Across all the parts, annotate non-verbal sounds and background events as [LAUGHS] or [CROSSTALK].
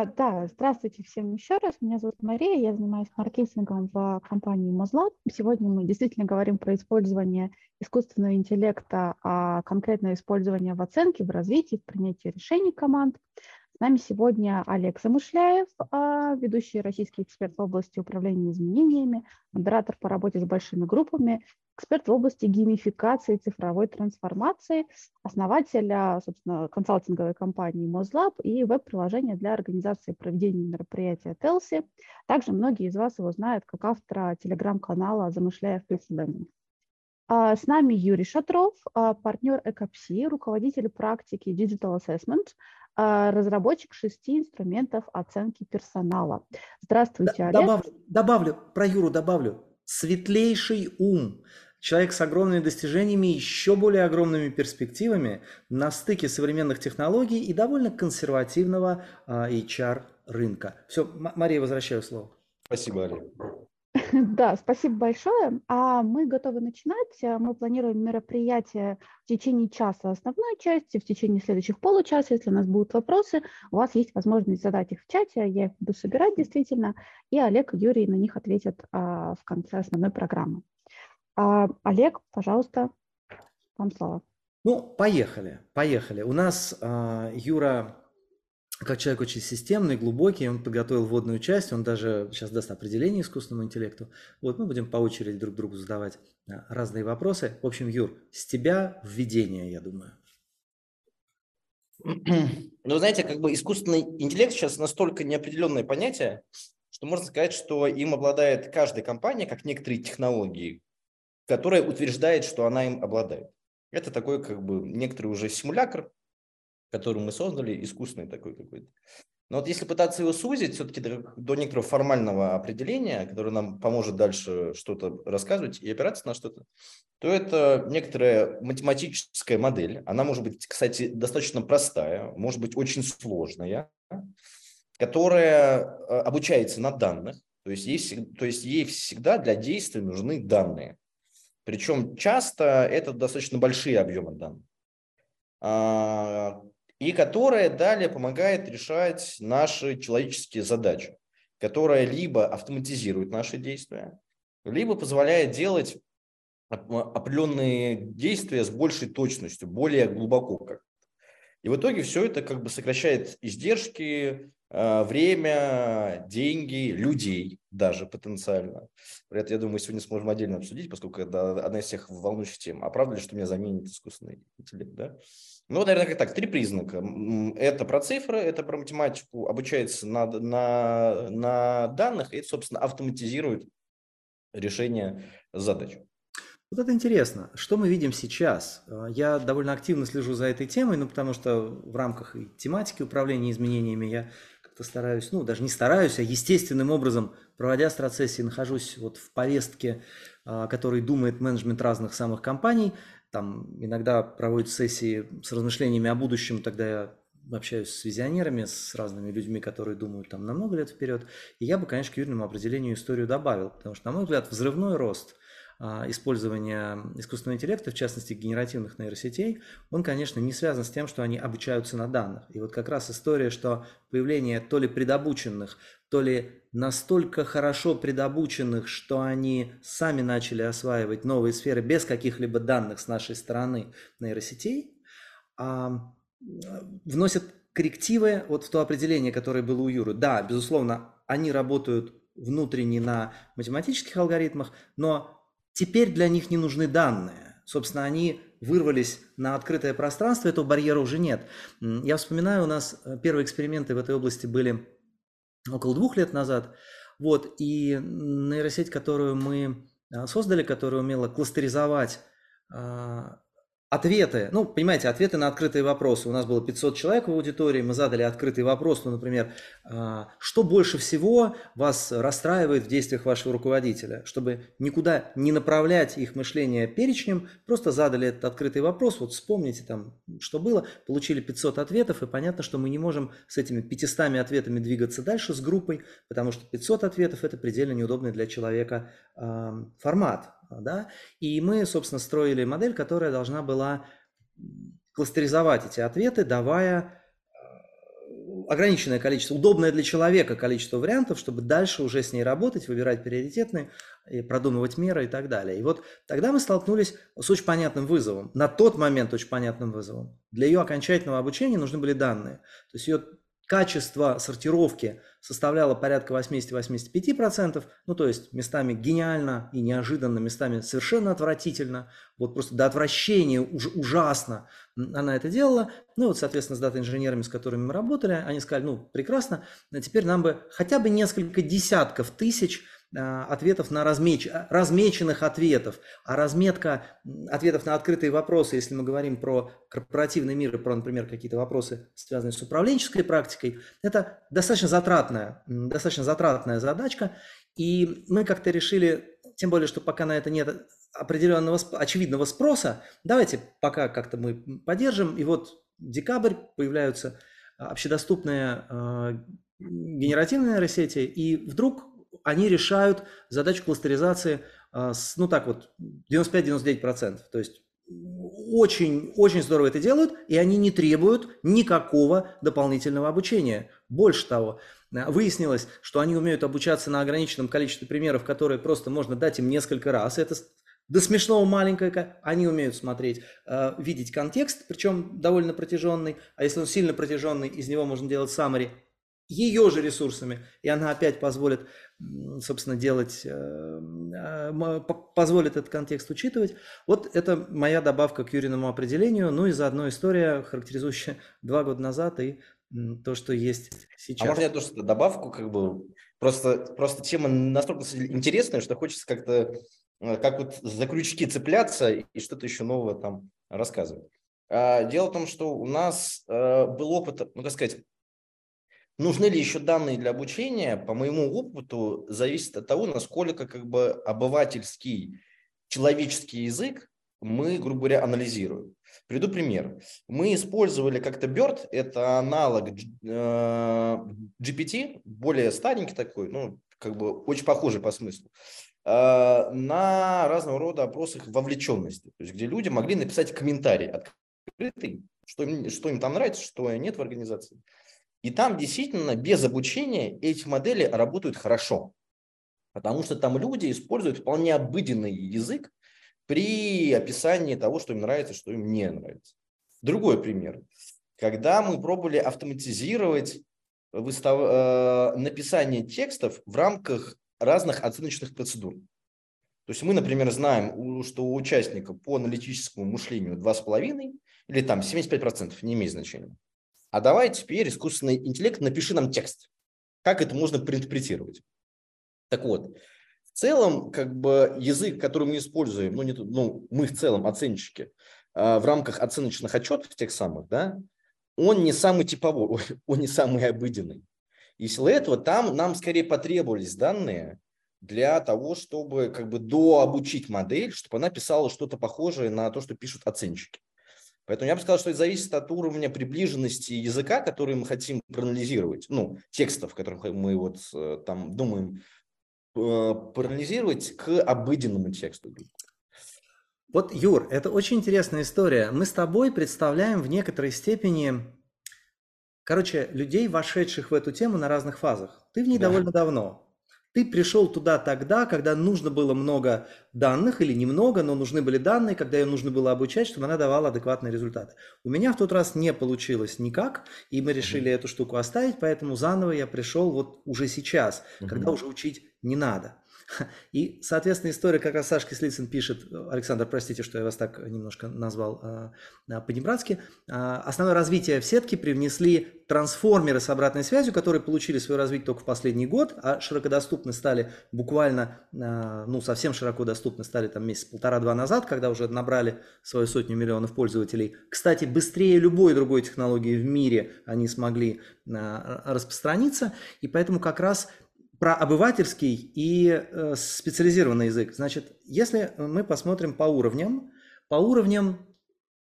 А, да, здравствуйте всем еще раз. Меня зовут Мария, я занимаюсь маркетингом в компании Mozlab. Сегодня мы действительно говорим про использование искусственного интеллекта, а конкретное использование в оценке, в развитии, в принятии решений команд. С нами сегодня Олег Замышляев, а, ведущий российский эксперт в области управления изменениями, модератор по работе с большими группами, эксперт в области геймификации цифровой трансформации, основатель, а, собственно, консалтинговой компании Mozlab и веб-приложения для организации проведения мероприятия Телси. Также многие из вас его знают как автора телеграм-канала «Замышляев Пресс с нами Юрий Шатров, партнер Экопси, руководитель практики Digital Assessment, а, разработчик шести инструментов оценки персонала. Здравствуйте, Олег. Добавлю, добавлю, про Юру добавлю. Светлейший ум. Человек с огромными достижениями, еще более огромными перспективами на стыке современных технологий и довольно консервативного а, HR рынка. Все, Мария, возвращаю слово. Спасибо, Олег. [LAUGHS] Да, спасибо большое. А мы готовы начинать. Мы планируем мероприятие в течение часа основной части, в течение следующих получаса. Если у нас будут вопросы, у вас есть возможность задать их в чате. Я их буду собирать действительно, и Олег и Юрий на них ответят а, в конце основной программы. А, Олег, пожалуйста, вам слово. Ну, поехали, поехали. У нас а, Юра как человек очень системный, глубокий, он подготовил вводную часть, он даже сейчас даст определение искусственному интеллекту. Вот мы будем по очереди друг другу задавать разные вопросы. В общем, Юр, с тебя введение, я думаю. Ну, знаете, как бы искусственный интеллект сейчас настолько неопределенное понятие, что можно сказать, что им обладает каждая компания, как некоторые технологии, которая утверждает, что она им обладает. Это такой как бы некоторый уже симулятор, который мы создали, искусственный такой какой-то. Но вот если пытаться его сузить все-таки до, до некоторого формального определения, которое нам поможет дальше что-то рассказывать и опираться на что-то, то это некоторая математическая модель. Она может быть, кстати, достаточно простая, может быть очень сложная, которая э, обучается на данных. То есть, есть, то есть ей всегда для действия нужны данные. Причем часто это достаточно большие объемы данных. И которая далее помогает решать наши человеческие задачи, которая либо автоматизирует наши действия, либо позволяет делать определенные действия с большей точностью, более глубоко как И в итоге все это как бы сокращает издержки, а, время, деньги, людей даже потенциально. Про это, я думаю, мы сегодня сможем отдельно обсудить, поскольку это одна из всех волнующих тем. А правда ли, что меня заменит искусственный интеллект, да? Ну, наверное, как так, три признака. Это про цифры, это про математику, обучается на, на, на данных, и это, собственно, автоматизирует решение задач. Вот это интересно. Что мы видим сейчас? Я довольно активно слежу за этой темой, ну, потому что в рамках и тематики управления изменениями я как-то стараюсь, ну, даже не стараюсь, а естественным образом, проводя страцессии, нахожусь вот в повестке, а, которой думает менеджмент разных самых компаний – там иногда проводят сессии с размышлениями о будущем, тогда я общаюсь с визионерами, с разными людьми, которые думают там на много лет вперед. И я бы, конечно, к юрному определению историю добавил, потому что, на мой взгляд, взрывной рост – а, использования искусственного интеллекта, в частности генеративных нейросетей, он, конечно, не связан с тем, что они обучаются на данных. И вот как раз история, что появление то ли предобученных, то ли настолько хорошо предобученных, что они сами начали осваивать новые сферы без каких-либо данных с нашей стороны нейросетей, а, вносят коррективы вот в то определение, которое было у Юры. Да, безусловно, они работают внутренне на математических алгоритмах, но Теперь для них не нужны данные. Собственно, они вырвались на открытое пространство, этого барьера уже нет. Я вспоминаю, у нас э, первые эксперименты в этой области были около двух лет назад. Вот, и нейросеть, которую мы э, создали, которая умела кластеризовать а, Ответы, ну, понимаете, ответы на открытые вопросы. У нас было 500 человек в аудитории, мы задали открытый вопрос, ну, например, а, что больше всего вас расстраивает в действиях вашего руководителя? Чтобы никуда не направлять их мышление перечнем, просто задали этот открытый вопрос, вот вспомните там, что было, получили 500 ответов, и понятно, что мы не можем с этими 500 ответами двигаться дальше с группой, потому что 500 ответов – это предельно неудобный для человека э, формат. Да? И мы, собственно, строили модель, которая должна была кластеризовать эти ответы, давая э, ограниченное количество, удобное для человека количество вариантов, чтобы дальше уже с ней работать, выбирать приоритетные, и продумывать меры и так далее. И вот тогда мы столкнулись с очень понятным вызовом, на тот момент очень понятным вызовом. Для ее окончательного обучения нужны были данные. То есть ее качество сортировки составляло порядка 80-85%, ну то есть местами гениально и неожиданно, местами совершенно отвратительно, вот просто до отвращения уж, ужасно она это делала. Ну вот, соответственно, с дата-инженерами, с которыми мы работали, они сказали, ну прекрасно, теперь нам бы хотя бы несколько десятков тысяч ответов на размеч... размеченных ответов, а разметка ответов на открытые вопросы, если мы говорим про корпоративный мир и про, например, какие-то вопросы, связанные с управленческой практикой, это достаточно затратная, достаточно затратная задачка, и мы как-то решили, тем более, что пока на это нет определенного, очевидного спроса, давайте пока как-то мы поддержим, и вот декабрь появляются общедоступные э, генеративные нейросети, и вдруг они решают задачу кластеризации а, с, ну так вот, 95-99%. То есть очень, очень здорово это делают, и они не требуют никакого дополнительного обучения. Больше того, а, выяснилось, что они умеют обучаться на ограниченном количестве примеров, которые просто можно дать им несколько раз. Это до смешного маленькое, они умеют смотреть, э, видеть контекст, причем довольно протяженный, а если он сильно протяженный, из него можно делать summary ее же ресурсами, и она опять позволит, собственно, делать, э, э, позволит этот контекст учитывать. Вот это моя добавка к Юриному определению, ну и заодно история, характеризующая два года назад и то, что есть сейчас. А можно я тоже добавку, как бы, просто, просто тема настолько интересная, что хочется как-то, э, как вот за крючки цепляться и что-то еще новое там рассказывать. А, дело в том, что у нас был опыт, ну, как сказать, Нужны ли еще данные для обучения? По моему опыту, зависит от того, насколько как бы обывательский человеческий язык мы, грубо говоря, анализируем. Приду пример. Мы использовали как-то BERT, это аналог GPT, э, более старенький такой, ну, как бы очень похожий по смыслу, э, на разного рода опросах вовлеченности, то есть где люди могли написать комментарий открытый, что им, что им там нравится, что нет в организации. И там действительно без обучения эти модели работают хорошо, потому что там люди используют вполне обыденный язык при описании того, что им нравится, что им не нравится. Другой пример. Когда мы пробовали автоматизировать выстав... э, написание текстов в рамках разных оценочных процедур. То есть мы, например, знаем, что у участника по аналитическому мышлению 2,5 или там 75%, не имеет значения. А давай теперь искусственный интеллект напиши нам текст. Как это можно проинтерпретировать? Так вот, в целом, как бы язык, который мы используем, ну, не, ну мы в целом оценщики, а, в рамках оценочных отчетов тех самых, да, он не самый типовой, [LAUGHS] он не самый обыденный. И сила этого там нам скорее потребовались данные для того, чтобы как бы дообучить модель, чтобы она писала что-то похожее на то, что пишут оценщики. Поэтому я бы сказал, что это зависит от уровня приближенности языка, который мы хотим проанализировать, ну, текстов, которых мы вот э, там думаем э, проанализировать к обыденному тексту. Вот, Юр, это очень интересная история. Мы с тобой представляем в некоторой степени, короче, людей, вошедших в эту тему на разных фазах. Ты в ней да. довольно давно. Ты пришел туда тогда, когда нужно было много данных или немного, но нужны были данные, когда ее нужно было обучать, чтобы она давала адекватные результаты. У меня в тот раз не получилось никак, и мы решили mm-hmm. эту штуку оставить, поэтому заново я пришел вот уже сейчас, mm-hmm. когда уже учить не надо. [LAUGHS] И, соответственно, история, как раз Сашка Слицын пишет, Александр, простите, что я вас так немножко назвал э, по-небратски, э, основное развитие в сетке привнесли трансформеры с обратной связью, которые получили свое развитие только в последний год, а широкодоступны стали буквально, э, ну, совсем широко доступны стали там месяц полтора-два назад, когда уже набрали свою сотню миллионов пользователей. Кстати, быстрее любой другой технологии в мире они смогли э, распространиться, и поэтому как раз про обывательский и э, специализированный язык. Значит, если мы посмотрим по уровням, по уровням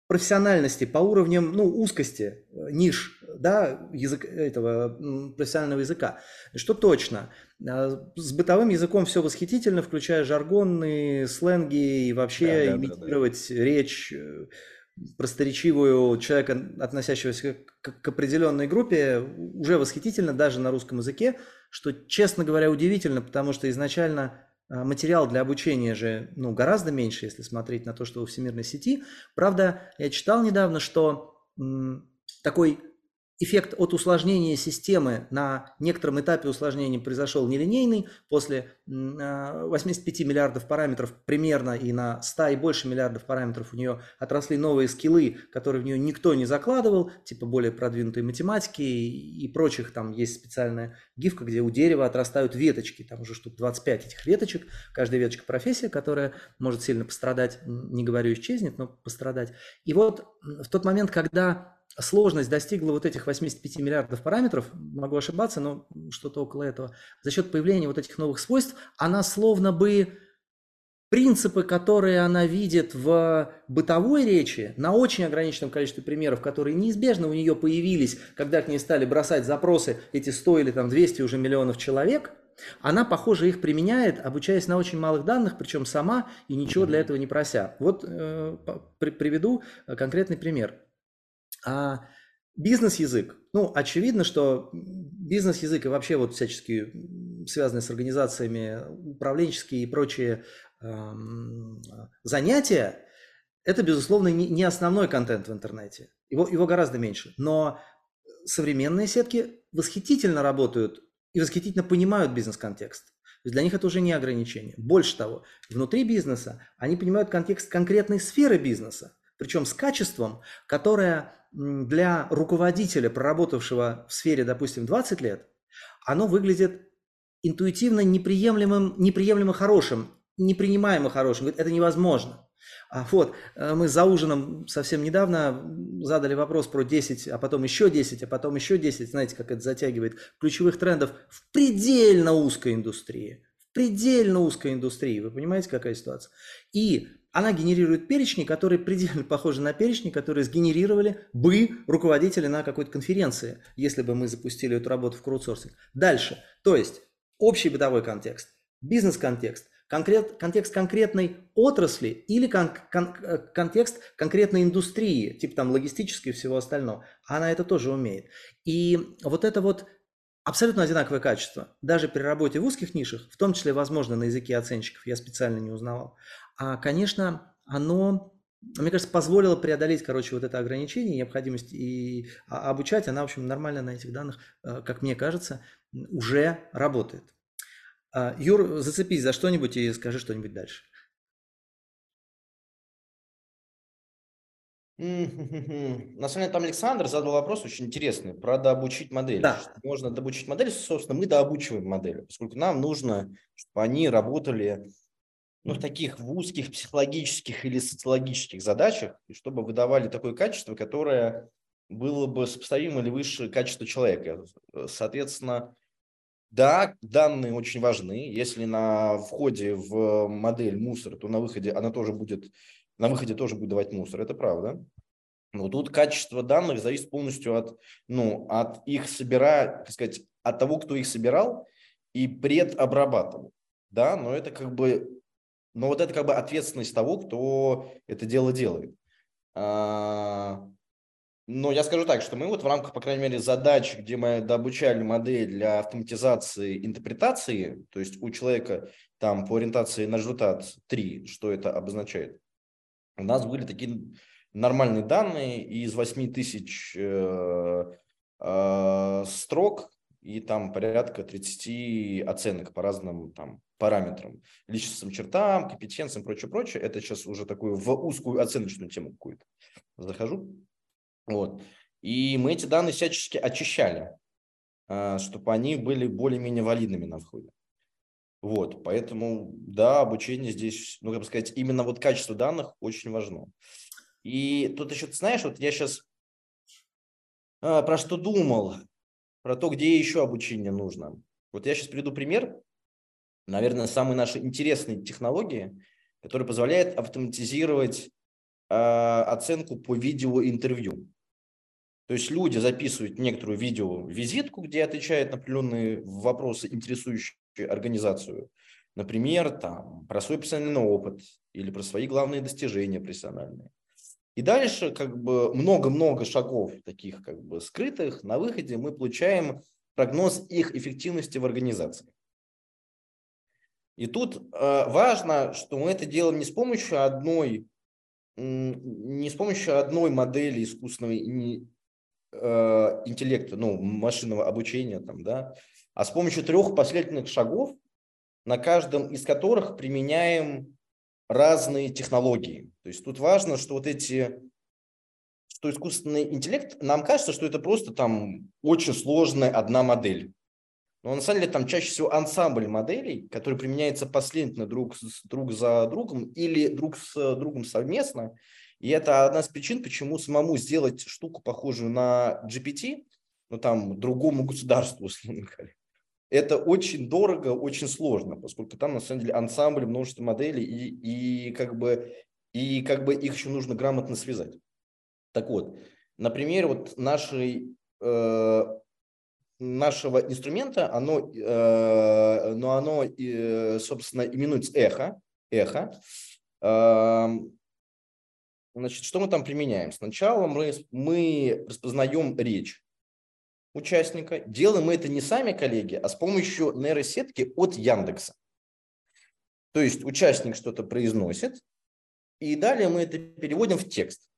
профессиональности, по уровням ну, узкости, э, ниш да, язык, этого профессионального языка, что точно, э, с бытовым языком все восхитительно, включая жаргонные сленги и вообще да, да, имитировать да, да. речь просторечивую человека, относящегося к, к определенной группе, уже восхитительно даже на русском языке, что, честно говоря, удивительно, потому что изначально а, материал для обучения же ну, гораздо меньше, если смотреть на то, что во всемирной сети. Правда, я читал недавно, что м, такой эффект от усложнения системы на некотором этапе усложнения произошел нелинейный. После 85 а, миллиардов параметров примерно и на 100 и больше миллиардов параметров у нее отросли новые скиллы, которые в нее никто не закладывал, типа более продвинутой математики и прочих. Там есть специальная гифка, где у дерева отрастают веточки. Там уже штук 25 этих веточек. Каждая веточка профессия, которая может сильно пострадать, не говорю исчезнет, но пострадать. И вот в тот момент, когда сложность достигла вот этих 85 миллиардов параметров, могу ошибаться, но что-то около этого, за счет появления вот этих новых свойств, она словно бы принципы, которые она видит в бытовой речи, на очень ограниченном количестве примеров, которые неизбежно у нее появились, когда к ней стали бросать запросы, эти 100 или там 200 уже миллионов человек, она, похоже, их применяет, обучаясь на очень малых данных, причем сама и ничего для этого не прося. Вот э, приведу конкретный пример. А бизнес-язык. Ну, очевидно, что бизнес-язык и вообще вот всячески связанные с организациями управленческие и прочие э, занятия, это, безусловно, не, основной контент в интернете. Его, его гораздо меньше. Но современные сетки восхитительно работают и восхитительно понимают бизнес-контекст. Для них это уже не ограничение. Больше того, внутри бизнеса они понимают контекст конкретной сферы бизнеса, причем с качеством, которое для руководителя, проработавшего в сфере, допустим, 20 лет, оно выглядит интуитивно неприемлемым, неприемлемо хорошим, непринимаемо хорошим. Говорит, это невозможно. А вот э, мы за ужином совсем недавно задали вопрос про 10, а потом еще 10, а потом еще 10. Знаете, как это затягивает ключевых трендов в предельно узкой индустрии. В предельно узкой индустрии. Вы понимаете, какая ситуация? И она генерирует перечни, которые предельно похожи на перечни, которые сгенерировали бы руководители на какой-то конференции, если бы мы запустили эту работу в краудсорсинг. Дальше. То есть общий бытовой контекст, бизнес-контекст, конкрет, контекст конкретной отрасли или кон, кон, контекст конкретной индустрии, типа там логистической и всего остального. Она это тоже умеет. И вот это вот абсолютно одинаковое качество, даже при работе в узких нишах, в том числе, возможно, на языке оценщиков, я специально не узнавал, конечно, оно, мне кажется, позволило преодолеть, короче, вот это ограничение, необходимость и а, обучать, она, в общем, нормально на этих данных, э, как мне кажется, уже работает. А, Юр, зацепись за что-нибудь и скажи что-нибудь дальше. На самом деле там Александр задал вопрос очень интересный про дообучить модель. Да. Можно дообучить модель, собственно, мы дообучиваем модели, поскольку нам нужно, чтобы они работали ну, в таких в узких психологических или социологических задачах, и чтобы выдавали такое качество, которое было бы сопоставимо или выше качества человека. Соответственно, да, данные очень важны. Если на входе в модель мусор, то на выходе она тоже будет, на выходе тоже будет давать мусор, это правда. Но тут качество данных зависит полностью от, ну, от их собира, так сказать, от того, кто их собирал и предобрабатывал. Да, но это как бы но вот это как бы ответственность того, кто это дело делает. А, но я скажу так, что мы вот в рамках, по крайней мере, задач, где мы обучали модель для автоматизации интерпретации, то есть у человека там по ориентации на результат 3, что это обозначает, у нас были такие нормальные данные из 8 тысяч э, э, строк, и там порядка 30 оценок по разным там параметрам, личностным чертам, компетенциям, прочее, прочее. Это сейчас уже такую в узкую оценочную тему какую-то захожу. Вот. И мы эти данные всячески очищали, а, чтобы они были более-менее валидными на входе. Вот, поэтому, да, обучение здесь, ну, как бы сказать, именно вот качество данных очень важно. И тут еще, ты знаешь, вот я сейчас а, про что думал, про то, где еще обучение нужно. Вот я сейчас приведу пример, наверное, самые наши интересные технологии, которые позволяют автоматизировать э, оценку по видеоинтервью. То есть люди записывают некоторую видеовизитку, где отвечают на определенные вопросы, интересующие организацию. Например, там, про свой профессиональный опыт или про свои главные достижения профессиональные. И дальше как бы много-много шагов таких как бы скрытых. На выходе мы получаем прогноз их эффективности в организации. И тут э, важно, что мы это делаем не с помощью одной, не с помощью одной модели искусственного э, интеллекта, ну, машинного обучения, там, да, а с помощью трех последовательных шагов, на каждом из которых применяем разные технологии. То есть тут важно, что вот эти, что искусственный интеллект, нам кажется, что это просто там очень сложная одна модель. Но на самом деле там чаще всего ансамбль моделей, который применяется последовательно друг, друг за другом или друг с другом совместно. И это одна из причин, почему самому сделать штуку, похожую на GPT, ну там другому государству, условно говоря, это очень дорого, очень сложно, поскольку там на самом деле ансамбль, множество моделей, и, и, как, бы, и как бы их еще нужно грамотно связать. Так вот, например, вот нашей э, нашего инструмента, оно, э, но оно, э, собственно, именуется эхо. эхо. Э, значит, что мы там применяем? Сначала мы, мы распознаем речь участника. Делаем мы это не сами, коллеги, а с помощью нейросетки от Яндекса. То есть участник что-то произносит, и далее мы это переводим в текст.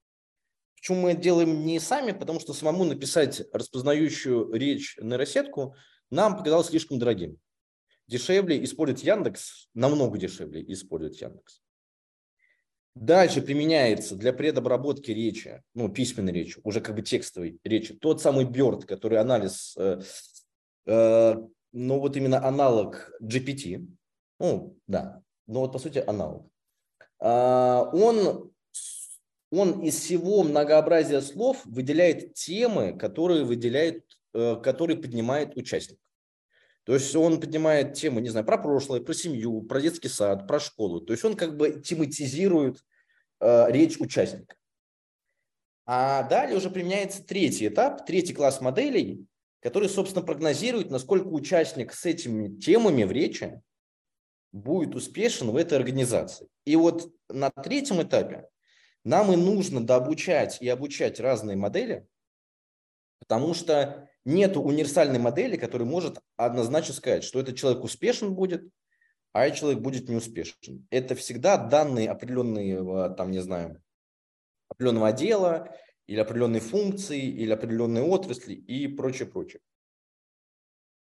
Почему мы это делаем не сами? Потому что самому написать распознающую речь нейросетку нам показалось слишком дорогим. Дешевле использовать Яндекс, намного дешевле использовать Яндекс. Дальше применяется для предобработки речи, ну, письменной речи, уже как бы текстовой речи, тот самый BERT, который анализ, э, э, ну, вот именно аналог GPT, ну, да, но вот по сути аналог. Э, он он из всего многообразия слов выделяет темы, которые выделяет, э, которые поднимает участник. То есть он поднимает тему, не знаю, про прошлое, про семью, про детский сад, про школу. То есть он как бы тематизирует э, речь участника. А далее уже применяется третий этап, третий класс моделей, который, собственно, прогнозирует, насколько участник с этими темами в речи будет успешен в этой организации. И вот на третьем этапе нам и нужно дообучать и обучать разные модели, потому что нет универсальной модели, которая может однозначно сказать, что этот человек успешен будет, а человек будет неуспешен. Это всегда данные определенные, там, не знаю, определенного отдела, или определенной функции, или определенной отрасли и прочее, прочее.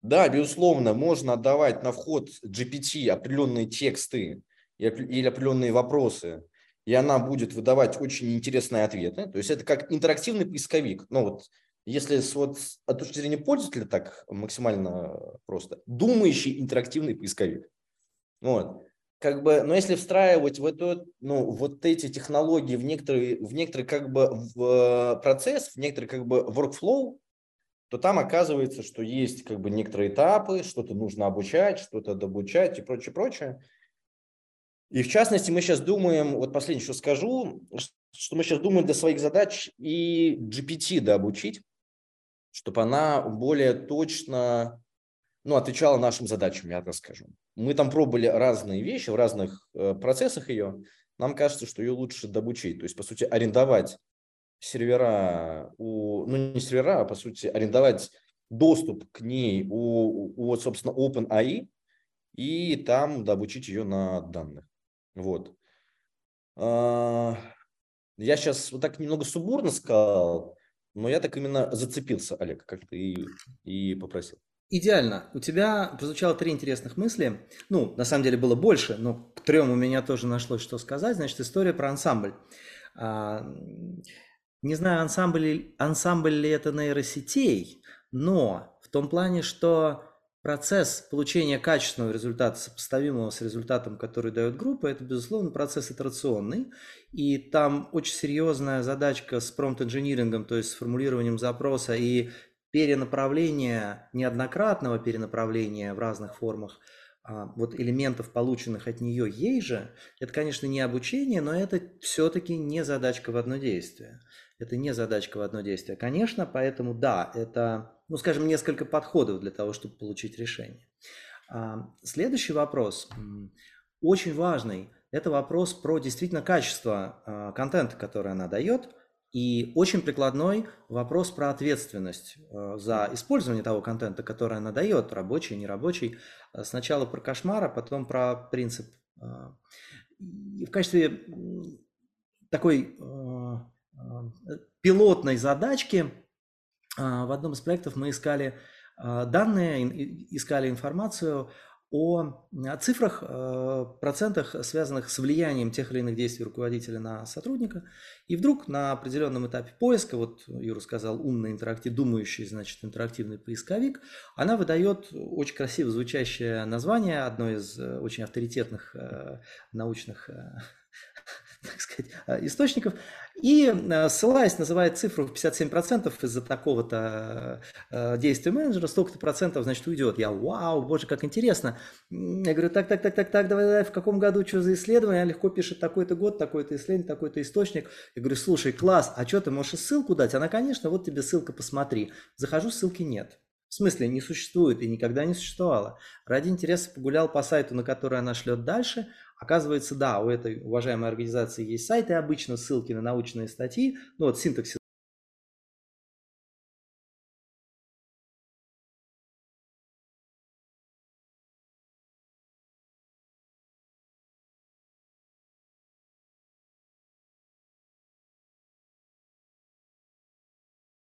Да, безусловно, можно отдавать на вход GPT определенные тексты или определенные вопросы, и она будет выдавать очень интересные ответы. То есть это как интерактивный поисковик. Ну вот, если с, вот, с точки зрения пользователя так максимально просто, думающий интерактивный поисковик. Вот. Как бы, но если встраивать в эту, ну, вот эти технологии в некоторые, в некоторые как бы в процесс, в некоторый как бы workflow, то там оказывается, что есть как бы некоторые этапы, что-то нужно обучать, что-то добучать и прочее, прочее. И в частности, мы сейчас думаем, вот последнее, что скажу, что мы сейчас думаем для своих задач и GPT дообучить, чтобы она более точно ну, отвечала нашим задачам, я так скажу. Мы там пробовали разные вещи в разных э, процессах ее. Нам кажется, что ее лучше добучить. То есть, по сути, арендовать сервера, у, ну не сервера, а по сути арендовать доступ к ней у, у собственно, OpenAI и там добучить ее на данных. Вот. А, я сейчас вот так немного субурно сказал, но я так именно зацепился, Олег, как ты и попросил. Идеально. У тебя прозвучало три интересных мысли. Ну, на самом деле было больше, но к трем у меня тоже нашлось что сказать. Значит, история про ансамбль. А, не знаю, ансамбль, ансамбль ли это нейросетей, но в том плане, что Процесс получения качественного результата, сопоставимого с результатом, который дает группа, это, безусловно, процесс итерационный. И там очень серьезная задачка с промпт-инжинирингом, то есть с формулированием запроса и перенаправление, неоднократного перенаправления в разных формах а, вот элементов, полученных от нее ей же, это, конечно, не обучение, но это все-таки не задачка в одно действие. Это не задачка в одно действие. Конечно, поэтому да, это ну, скажем, несколько подходов для того, чтобы получить решение. А, следующий вопрос, очень важный, это вопрос про действительно качество э, контента, который она дает, и очень прикладной вопрос про ответственность э, за использование того контента, который она дает, рабочий, нерабочий. Сначала про кошмар, а потом про принцип. И в качестве такой пилотной задачки в одном из проектов мы искали данные, искали информацию о цифрах, э, процентах, связанных с влиянием тех или иных действий руководителя на сотрудника. И вдруг на определенном этапе поиска, вот Юра сказал, умный интерактив, думающий, значит, интерактивный поисковик, она выдает очень красиво звучащее название одной из э, очень авторитетных э, научных [LAUGHS] так сказать, э, источников. И э, ссылаясь, называет цифру в 57% из-за такого-то э, действия менеджера, столько-то процентов, значит, уйдет. Я, вау, боже, как интересно. Я говорю, так, так, так, так, так, давай, давай, в каком году что за исследование? Она легко пишет такой-то год, такой-то исследование, такой-то источник. Я говорю, слушай, класс, а что ты можешь ссылку дать? Она, конечно, вот тебе ссылка, посмотри. Захожу, ссылки нет. В смысле, не существует и никогда не существовало. Ради интереса погулял по сайту, на который она шлет дальше. Оказывается, да, у этой уважаемой организации есть сайт, и обычно ссылки на научные статьи, ну вот синтаксис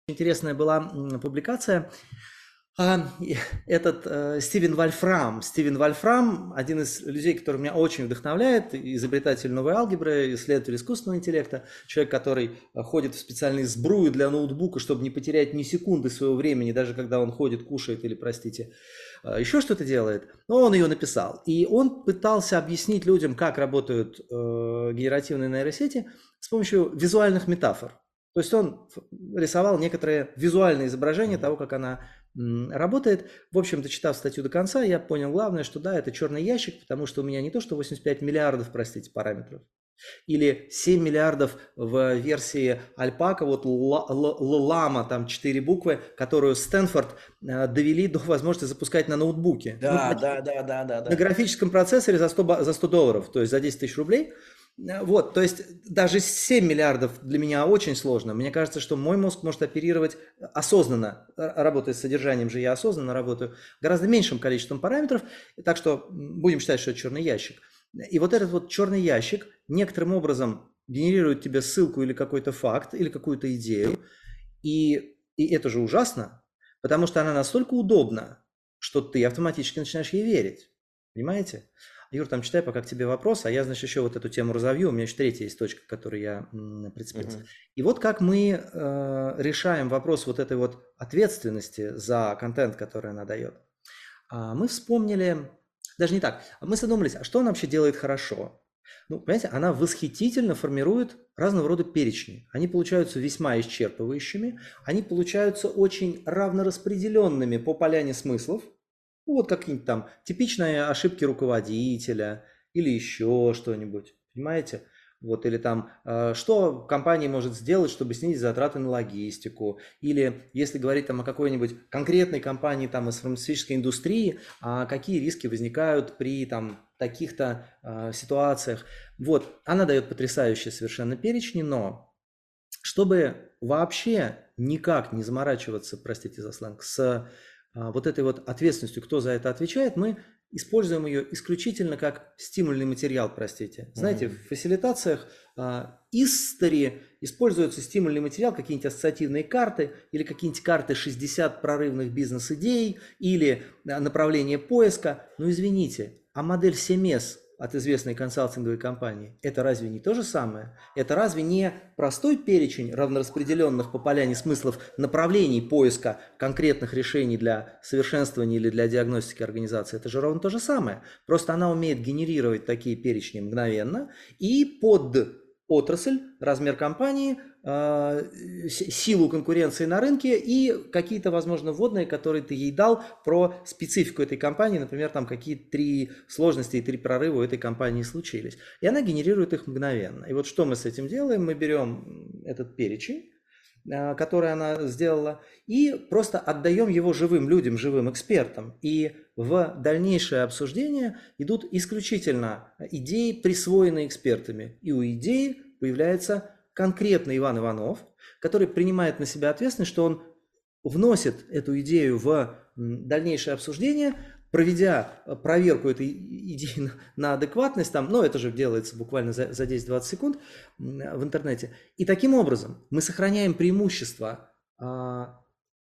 интересная была публикация этот э, Стивен Вольфрам. Стивен Вольфрам – один из людей, который меня очень вдохновляет, изобретатель новой алгебры, исследователь искусственного интеллекта, человек, который э, ходит в специальные сбруи для ноутбука, чтобы не потерять ни секунды своего времени, даже когда он ходит, кушает или, простите, э, еще что-то делает. Но он ее написал. И он пытался объяснить людям, как работают генеративные нейросети с помощью визуальных метафор. То есть он рисовал некоторые визуальные изображения того, как она работает. В общем, дочитав статью до конца, я понял главное, что да, это черный ящик, потому что у меня не то, что 85 миллиардов, простите, параметров, или 7 миллиардов в версии Альпака, вот Лама, там 4 буквы, которую Стэнфорд э, довели до возможности запускать на ноутбуке. Да, ну, да, да, да, да, да. На графическом процессоре за 100, за 100 долларов, то есть за 10 тысяч рублей – вот, то есть даже 7 миллиардов для меня очень сложно. Мне кажется, что мой мозг может оперировать осознанно, работая с содержанием же я осознанно работаю, гораздо меньшим количеством параметров, так что будем считать, что это черный ящик. И вот этот вот черный ящик некоторым образом генерирует тебе ссылку или какой-то факт, или какую-то идею, и, и это же ужасно, потому что она настолько удобна, что ты автоматически начинаешь ей верить. Понимаете? Юр, там читай пока к тебе вопрос, а я, значит, еще вот эту тему разовью. У меня еще третья есть точка, к которой я прицепился. Угу. И вот как мы э, решаем вопрос вот этой вот ответственности за контент, который она дает. А, мы вспомнили, даже не так, мы задумались, а что она вообще делает хорошо? Ну, понимаете, она восхитительно формирует разного рода перечни. Они получаются весьма исчерпывающими, они получаются очень равнораспределенными по поляне смыслов – ну, вот какие-нибудь там типичные ошибки руководителя или еще что-нибудь, понимаете? Вот, или там, э, что компания может сделать, чтобы снизить затраты на логистику. Или если говорить там о какой-нибудь конкретной компании там из фармацевтической индустрии, а какие риски возникают при там таких-то э, ситуациях. Вот, она дает потрясающие совершенно перечни, но чтобы вообще никак не заморачиваться, простите за сленг, с вот этой вот ответственностью, кто за это отвечает, мы используем ее исключительно как стимульный материал, простите. Знаете, mm-hmm. в фасилитациях а, истори используется стимульный материал, какие-нибудь ассоциативные карты или какие-нибудь карты 60 прорывных бизнес-идей или а, направление поиска. Но извините, а модель CMS от известной консалтинговой компании. Это разве не то же самое? Это разве не простой перечень равнораспределенных по поляне смыслов направлений поиска конкретных решений для совершенствования или для диагностики организации? Это же ровно то же самое. Просто она умеет генерировать такие перечни мгновенно и под отрасль, размер компании, а, силу конкуренции на рынке и какие-то, возможно, вводные, которые ты ей дал про специфику этой компании, например, там какие три сложности и три прорыва у этой компании случились. И она генерирует их мгновенно. И вот что мы с этим делаем? Мы берем этот перечень, который она сделала, и просто отдаем его живым людям, живым экспертам. И в дальнейшее обсуждение идут исключительно идеи, присвоенные экспертами. И у идеи появляется конкретный Иван Иванов, который принимает на себя ответственность, что он вносит эту идею в дальнейшее обсуждение, проведя э, проверку этой идеи на адекватность, там, ну, это же делается буквально за, за 10-20 секунд в интернете. И таким образом мы сохраняем преимущество, а,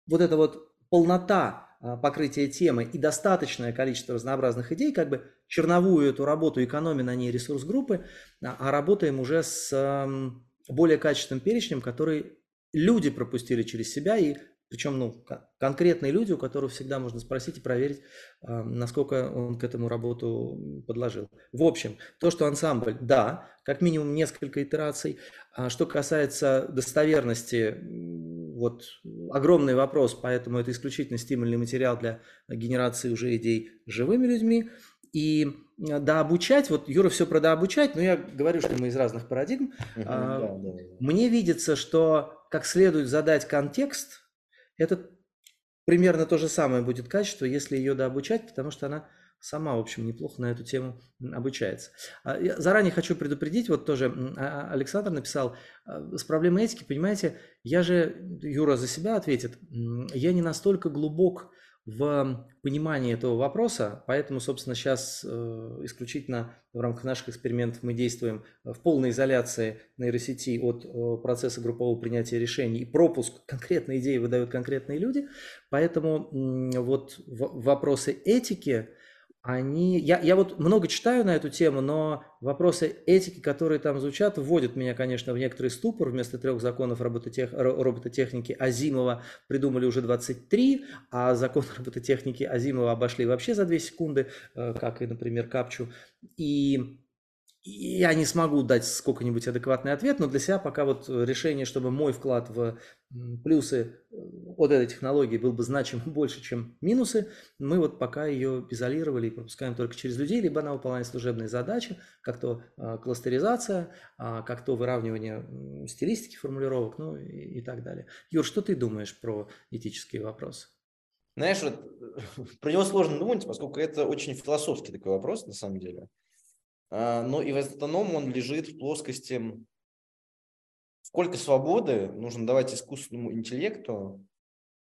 вот эта вот полнота а, покрытия темы и достаточное количество разнообразных идей, как бы черновую эту работу, экономя на ней ресурс группы, а, а работаем уже с более качественным перечнем, который люди пропустили через себя и причем, ну, конкретные люди, у которых всегда можно спросить и проверить, а, насколько он к этому работу подложил. В общем, то, что ансамбль, да, как минимум несколько итераций. А что касается достоверности, вот огромный вопрос, поэтому это исключительно стимульный материал для генерации уже идей живыми людьми. И да, обучать, вот Юра все про да обучать, но я говорю, что мы из разных парадигм. А. Мне видится, что как следует задать контекст – это примерно то же самое будет качество, если ее дообучать, потому что она сама, в общем, неплохо на эту тему обучается. А, я заранее хочу предупредить, вот тоже а, а, Александр написал, с проблемой этики, понимаете, я же, Юра за себя ответит, я не настолько глубок в понимании этого вопроса, поэтому, собственно, сейчас э, исключительно в рамках наших экспериментов мы действуем в полной изоляции нейросети от э, процесса группового принятия решений, и пропуск конкретной идеи выдают конкретные люди, поэтому вот вопросы этики – они... Я, я вот много читаю на эту тему, но вопросы этики, которые там звучат, вводят меня, конечно, в некоторый ступор. Вместо трех законов робототех... робототехники Азимова придумали уже 23, а закон [LAUGHS] робототехники Азимова обошли вообще за 2 секунды, э, как и, например, Капчу. И я не смогу дать сколько-нибудь адекватный ответ, но для себя пока вот решение, чтобы мой вклад в плюсы э, от этой технологии был бы значим [LAUGHS] больше, чем минусы, мы вот пока ее изолировали и пропускаем только через людей, либо она выполняет служебные задачи, как то э, кластеризация, а, как то выравнивание стилистики формулировок, ну и, и так далее. Юр, что ты думаешь про этические вопросы? Знаешь, вот, [LAUGHS] про него сложно думать, поскольку это очень философский такой вопрос на самом деле. А, но и в основном он лежит в плоскости, сколько свободы нужно давать искусственному интеллекту,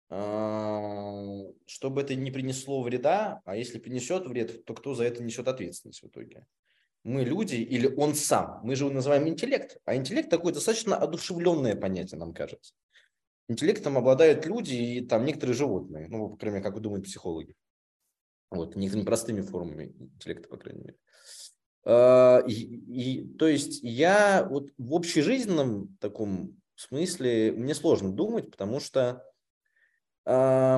а, чтобы это не принесло вреда, а если принесет вред, то кто за это несет ответственность в итоге? Мы люди или он сам? Мы же его называем интеллект, а интеллект такое достаточно одушевленное понятие, нам кажется. Интеллектом обладают люди и там некоторые животные, ну, по крайней мере, как думают психологи. Вот, некоторыми простыми формами интеллекта, по крайней мере. А, и, то есть я вот в общежизненном таком смысле мне сложно думать, потому что э,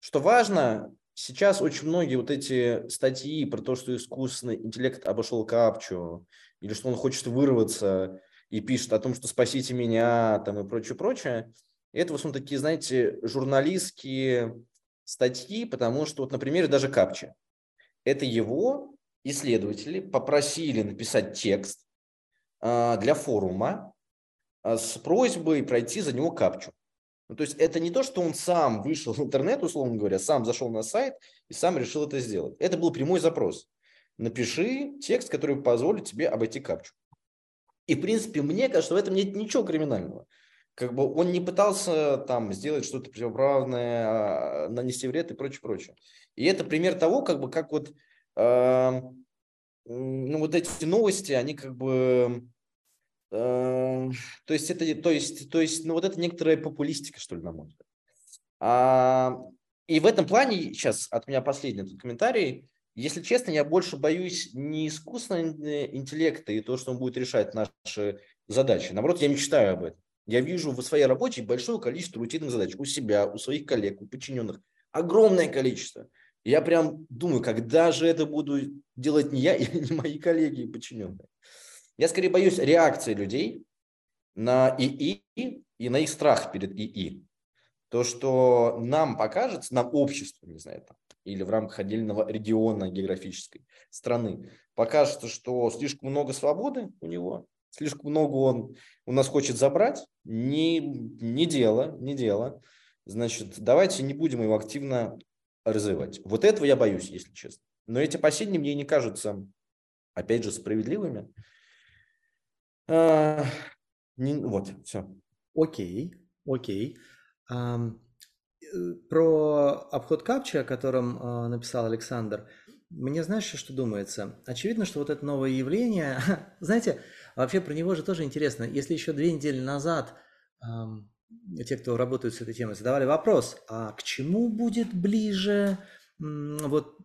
что важно, сейчас очень многие вот эти статьи про то, что искусственный интеллект обошел капчу, или что он хочет вырваться и пишет о том, что спасите меня, там и прочее, прочее, это в основном такие, знаете, журналистские статьи, потому что, вот, например, даже капча. Это его исследователи попросили написать текст а, для форума а, с просьбой пройти за него капчу. Ну, то есть это не то, что он сам вышел в интернет, условно говоря, сам зашел на сайт и сам решил это сделать. Это был прямой запрос. Напиши текст, который позволит тебе обойти капчу. И, в принципе, мне кажется, в этом нет ничего криминального. Как бы он не пытался там сделать что-то противоправное, а, нанести вред и прочее, прочее. И это пример того, как бы, как вот ну, вот эти новости, они как бы, то есть это, то есть, то есть, ну, вот это некоторая популистика, что ли, на мой взгляд. А, и в этом плане, сейчас от меня последний тут комментарий, если честно, я больше боюсь не искусственного интеллекта и то, что он будет решать наши задачи. Наоборот, я мечтаю об этом. Я вижу в своей работе большое количество рутинных задач у себя, у своих коллег, у подчиненных. Огромное количество. Я прям думаю, когда же это буду делать не я [LAUGHS] и не мои коллеги и подчиненные. Я скорее боюсь реакции людей на ИИ и на их страх перед ИИ. То, что нам покажется, нам общество, не знаю, там, или в рамках отдельного региона географической страны, покажется, что слишком много свободы у него, слишком много он у нас хочет забрать, не, не дело, не дело. Значит, давайте не будем его активно развивать. Вот этого я боюсь, если честно. Но эти опасения мне не кажутся, опять же, справедливыми. А, не, вот, все. Окей, окей. Um, про обход капча, о котором uh, написал Александр, мне знаешь, что думается? Очевидно, что вот это новое явление, [LAUGHS] знаете, вообще про него же тоже интересно. Если еще две недели назад um, те, кто работают с этой темой, задавали вопрос, а к чему будет ближе вот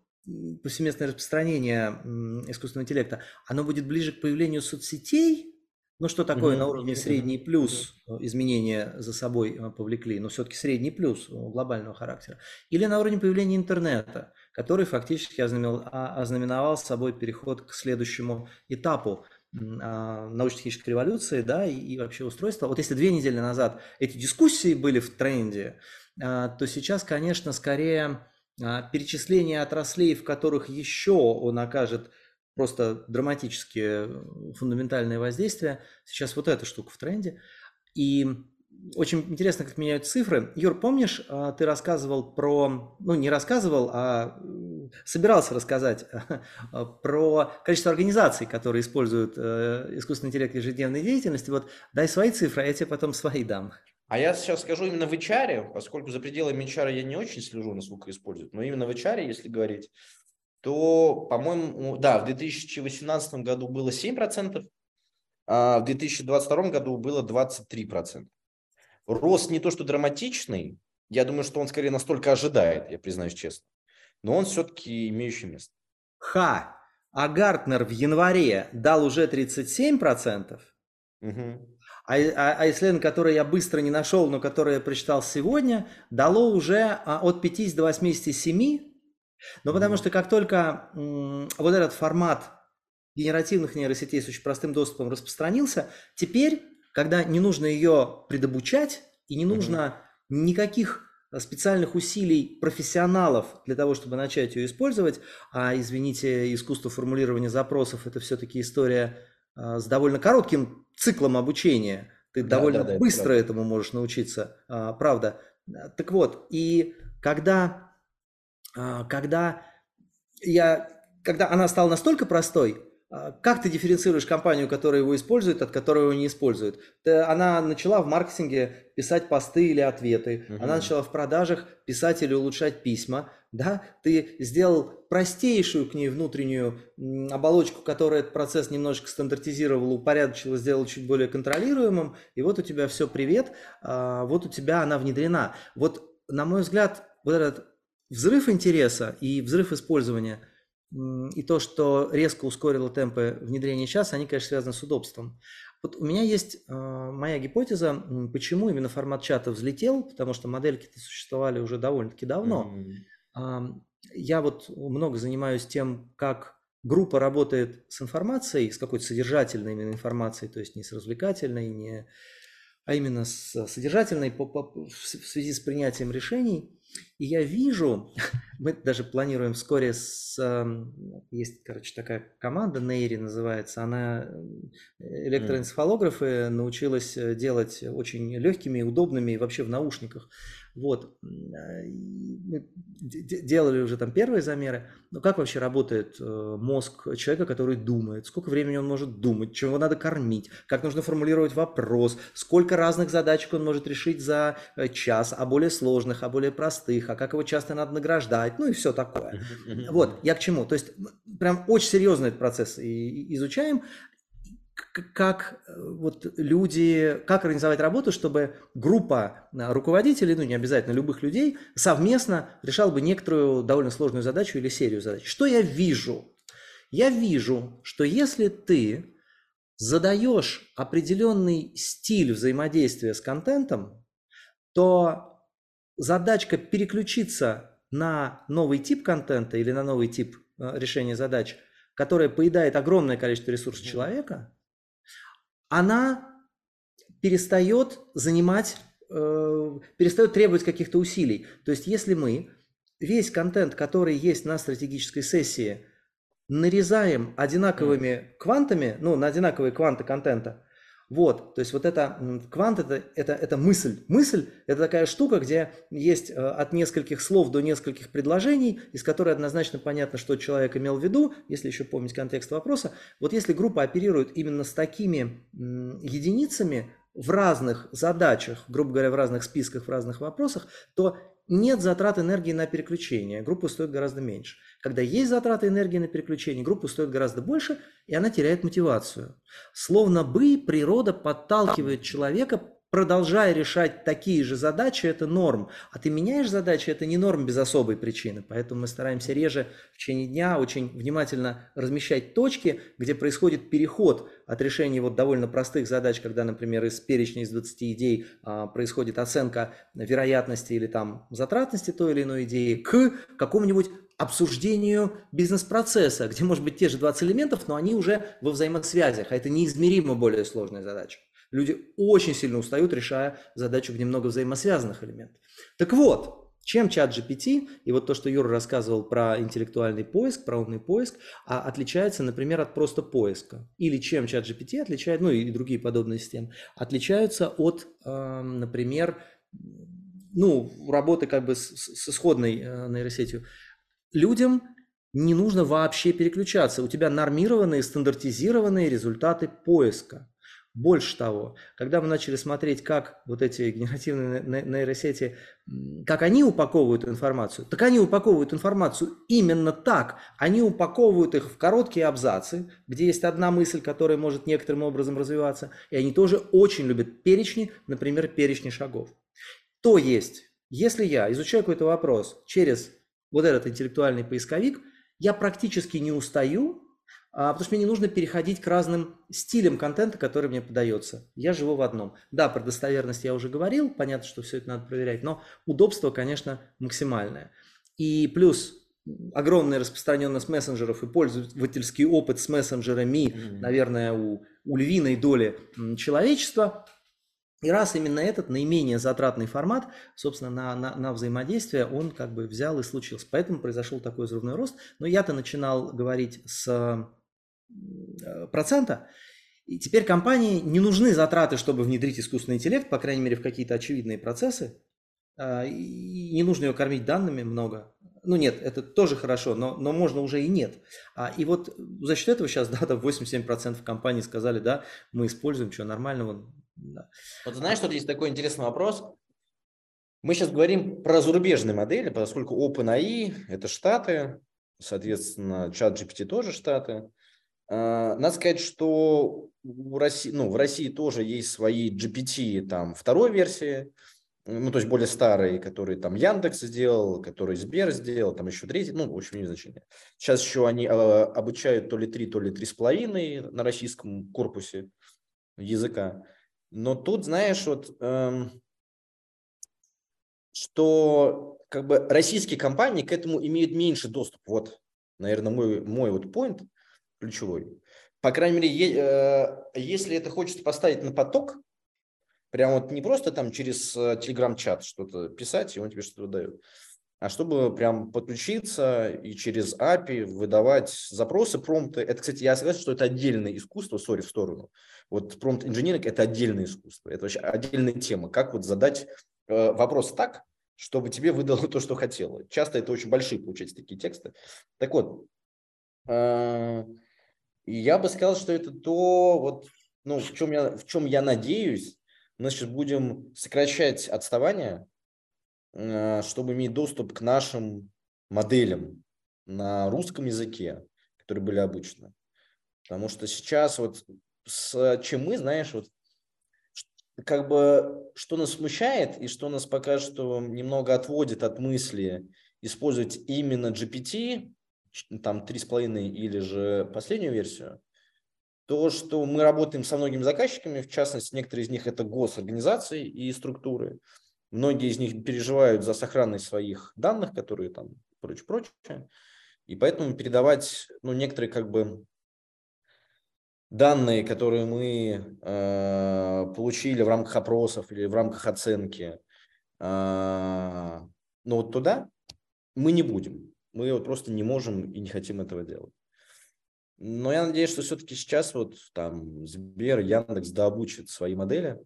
повсеместное распространение искусственного интеллекта, оно будет ближе к появлению соцсетей, ну что такое mm-hmm. на уровне средний плюс mm-hmm. изменения за собой э, повлекли, но все-таки средний плюс э, глобального характера, или на уровне появления интернета, который фактически ознаменовал, ознаменовал собой переход к следующему этапу научно-технической революции, да, и, и вообще устройства. Вот если две недели назад эти дискуссии были в тренде, а, то сейчас, конечно, скорее а, перечисление отраслей, в которых еще он окажет просто драматические фундаментальные воздействия. Сейчас вот эта штука в тренде. И очень интересно, как меняют цифры. Юр, помнишь, а, ты рассказывал про, ну не рассказывал, а собирался рассказать [LAUGHS] про количество организаций, которые используют э, искусственный интеллект в ежедневной деятельности. Вот дай свои цифры, а я тебе потом свои дам. А я сейчас скажу именно в HR, поскольку за пределами HR я не очень слежу, насколько используют, но именно в HR, если говорить, то, по-моему, да, в 2018 году было 7%, а в 2022 году было 23%. Рост не то что драматичный, я думаю, что он скорее настолько ожидает, я признаюсь честно, но он все-таки имеющий место. Ха! А Гартнер в январе дал уже 37%, угу. А, а, а исследование, которое я быстро не нашел, но которое я прочитал сегодня, дало уже а, от 50 до 87. Но потому что как только вот этот формат генеративных нейросетей с очень простым доступом распространился, теперь, когда не нужно ее предобучать и не нужно mm-hmm. никаких специальных усилий профессионалов для того, чтобы начать ее использовать, а, извините, искусство формулирования запросов – это все-таки история а, с довольно коротким циклом обучения. Ты да, довольно да, да, быстро это этому можешь научиться, а, правда. Так вот, и когда, а, когда, я, когда она стала настолько простой, как ты дифференцируешь компанию, которая его использует, от которой его не использует? Она начала в маркетинге писать посты или ответы, угу. она начала в продажах писать или улучшать письма, да, ты сделал простейшую к ней внутреннюю оболочку, которая этот процесс немножечко стандартизировал, упорядочила, сделала чуть более контролируемым, и вот у тебя все привет, а, вот у тебя она внедрена. Вот, на мой взгляд, вот этот взрыв интереса и взрыв использования и то, что резко ускорило темпы внедрения сейчас, они, конечно, связаны с удобством. Вот у меня есть э, моя гипотеза, почему именно формат чата взлетел, потому что модельки-то существовали уже довольно-таки давно. Mm-hmm. Я вот много занимаюсь тем, как группа работает с информацией, с какой-то содержательной именно информацией, то есть не с развлекательной, не, а именно с содержательной по, по, в связи с принятием решений. И я вижу, [LAUGHS] мы даже планируем вскоре с... Есть, короче, такая команда, Нейри называется, она э, электроэнцефалографы научилась э, делать очень легкими, удобными и вообще в наушниках. Вот. Э, мы делали уже там первые замеры. Но как вообще работает э, мозг человека, который думает? Сколько времени он может думать? Чем его надо кормить? Как нужно формулировать вопрос? Сколько разных задачек он может решить за э, час? А более сложных, а более простых? А как его часто надо награждать? Ну и все такое. Вот, я к чему? То есть прям очень серьезно этот процесс изучаем как э, вот люди, как организовать работу, чтобы группа э, руководителей, ну не обязательно любых людей, совместно решала бы некоторую довольно сложную задачу или серию задач. Что я вижу? Я вижу, что если ты задаешь определенный стиль взаимодействия с контентом, то задачка переключиться на новый тип контента или на новый тип э, решения задач, которая поедает огромное количество ресурсов человека, она перестает занимать, э, перестает требовать каких-то усилий. То есть если мы весь контент, который есть на стратегической сессии, нарезаем одинаковыми квантами, ну, на одинаковые кванты контента, вот, то есть вот это квант, это, это, это мысль. Мысль – это такая штука, где есть э, от нескольких слов до нескольких предложений, из которой однозначно понятно, что человек имел в виду, если еще помнить контекст вопроса. Вот если группа оперирует именно с такими единицами в разных задачах, грубо говоря, в разных списках, в разных вопросах, то нет затрат энергии на переключение, группа стоит гораздо меньше. Когда есть затраты энергии на переключение, группа стоит гораздо больше, и она теряет мотивацию. Словно бы природа подталкивает человека продолжая решать такие же задачи, это норм. А ты меняешь задачи, это не норм без особой причины. Поэтому мы стараемся реже в течение дня очень внимательно размещать точки, где происходит переход от решения вот довольно простых задач, когда, например, из перечня из 20 идей а, происходит оценка вероятности или там затратности той или иной идеи, к какому-нибудь обсуждению бизнес-процесса, где может быть те же 20 элементов, но они уже во взаимосвязях, а это неизмеримо более сложная задача. Люди очень сильно устают, решая задачу, где много взаимосвязанных элементов. Так вот, чем чат GPT и вот то, что Юра рассказывал про интеллектуальный поиск, про умный поиск, а отличается, например, от просто поиска. Или чем чат GPT отличает, ну и другие подобные системы, отличаются от, э, например, ну, работы как бы с, с исходной э, нейросетью. Людям не нужно вообще переключаться. У тебя нормированные, стандартизированные результаты поиска. Больше того, когда мы начали смотреть, как вот эти генеративные нейросети, как они упаковывают информацию, так они упаковывают информацию именно так. Они упаковывают их в короткие абзацы, где есть одна мысль, которая может некоторым образом развиваться, и они тоже очень любят перечни, например, перечни шагов. То есть, если я изучаю какой-то вопрос через вот этот интеллектуальный поисковик, я практически не устаю а, потому что мне не нужно переходить к разным стилям контента, который мне подается. Я живу в одном. Да, про достоверность я уже говорил, понятно, что все это надо проверять, но удобство, конечно, максимальное. И плюс огромная распространенность мессенджеров и пользовательский опыт с мессенджерами, mm-hmm. наверное, у, у львиной доли человечества. И раз именно этот наименее затратный формат, собственно, на, на, на взаимодействие, он как бы взял и случился. Поэтому произошел такой взрывной рост. Но я-то начинал говорить с Э, процента. И теперь компании не нужны затраты, чтобы внедрить искусственный интеллект, по крайней мере, в какие-то очевидные процессы. А, и не нужно ее кормить данными много. Ну нет, это тоже хорошо, но, но можно уже и нет. А, и вот за счет этого сейчас, [LAUGHS] да, там 87% компаний сказали, да, мы используем, что нормального. Да. Вот знаешь, что есть такой интересный вопрос. Мы сейчас говорим про зарубежные модели, поскольку OpenAI – это Штаты, соответственно, чат GPT тоже Штаты. А, надо сказать, что в России, ну, в России тоже есть свои GPT там второй версии, ну, то есть более старые, которые там Яндекс сделал, которые Сбер сделал, там еще третий, ну, в общем, не значение. Сейчас еще они а, обучают то ли три, то ли три с половиной на российском корпусе языка. Но тут, знаешь, вот, эм, что как бы российские компании к этому имеют меньше доступ. Вот, наверное, мой, мой вот point – ключевой. По крайней мере, э, если это хочется поставить на поток, прям вот не просто там через телеграм-чат что-то писать, и он тебе что-то дает, а чтобы прям подключиться и через API выдавать запросы, промпты. Это, кстати, я согласен, что это отдельное искусство, сори, в сторону. Вот промпт инжиниринг – это отдельное искусство, это вообще отдельная тема. Как вот задать э, вопрос так, чтобы тебе выдало [LAUGHS] то, что хотело. Часто это очень большие, получаются такие тексты. Так вот, э, я бы сказал, что это то, вот, ну, в чем я, в чем я надеюсь, мы сейчас будем сокращать отставание, чтобы иметь доступ к нашим моделям на русском языке, которые были обучены. Потому что сейчас вот с чем мы, знаешь, вот как бы что нас смущает и что нас пока что немного отводит от мысли использовать именно GPT там 3,5 или же последнюю версию, то, что мы работаем со многими заказчиками, в частности, некоторые из них это госорганизации и структуры, многие из них переживают за сохранность своих данных, которые там прочее, прочее, и поэтому передавать, ну, некоторые как бы данные, которые мы э, получили в рамках опросов или в рамках оценки, э, ну, вот туда мы не будем. Мы вот просто не можем и не хотим этого делать. Но я надеюсь, что все-таки сейчас вот там Сбер, Яндекс дообучит свои модели,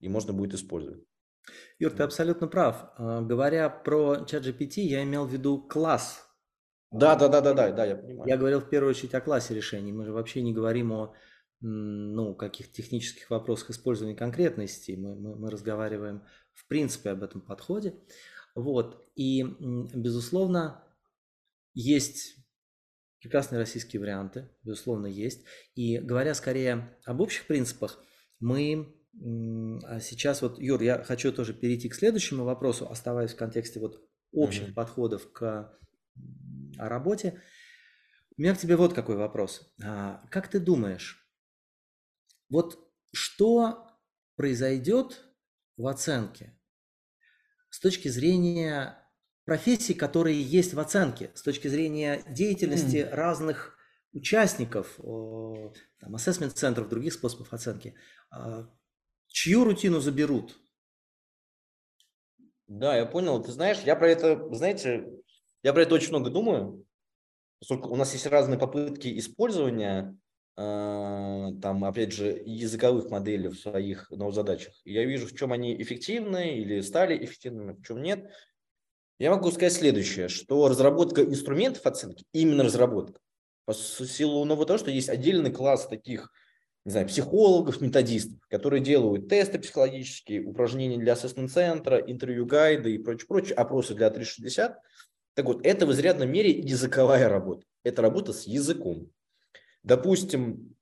и можно будет использовать. Юр, ты абсолютно прав. А, говоря про ChatGPT, я имел в виду класс. Да, да, да, да, да, да, я понимаю. Я говорил в первую очередь о классе решений. Мы же вообще не говорим о ну, каких технических вопросах использования конкретности. Мы, мы, мы разговариваем в принципе об этом подходе. Вот. И, безусловно, есть прекрасные российские варианты, безусловно, есть. И говоря скорее об общих принципах, мы сейчас вот, Юр, я хочу тоже перейти к следующему вопросу, оставаясь в контексте вот общих mm-hmm. подходов к работе. У меня к тебе вот какой вопрос. А, как ты думаешь, вот что произойдет в оценке с точки зрения профессий, которые есть в оценке, с точки зрения деятельности mm. разных участников, там, ассессмент-центров, других способов оценки, а, чью рутину заберут? Да, я понял. Ты знаешь, я про это, знаете, я про это очень много думаю. Поскольку у нас есть разные попытки использования а, там, опять же, языковых моделей в своих новых задачах. Я вижу, в чем они эффективны или стали эффективными, в чем нет. Я могу сказать следующее, что разработка инструментов оценки, именно разработка, по силу ну, того, что есть отдельный класс таких, не знаю, психологов, методистов, которые делают тесты психологические, упражнения для ассессмент-центра, интервью-гайды и прочее-прочее, опросы для 360. Так вот, это в изрядной мере языковая работа. Это работа с языком. Допустим,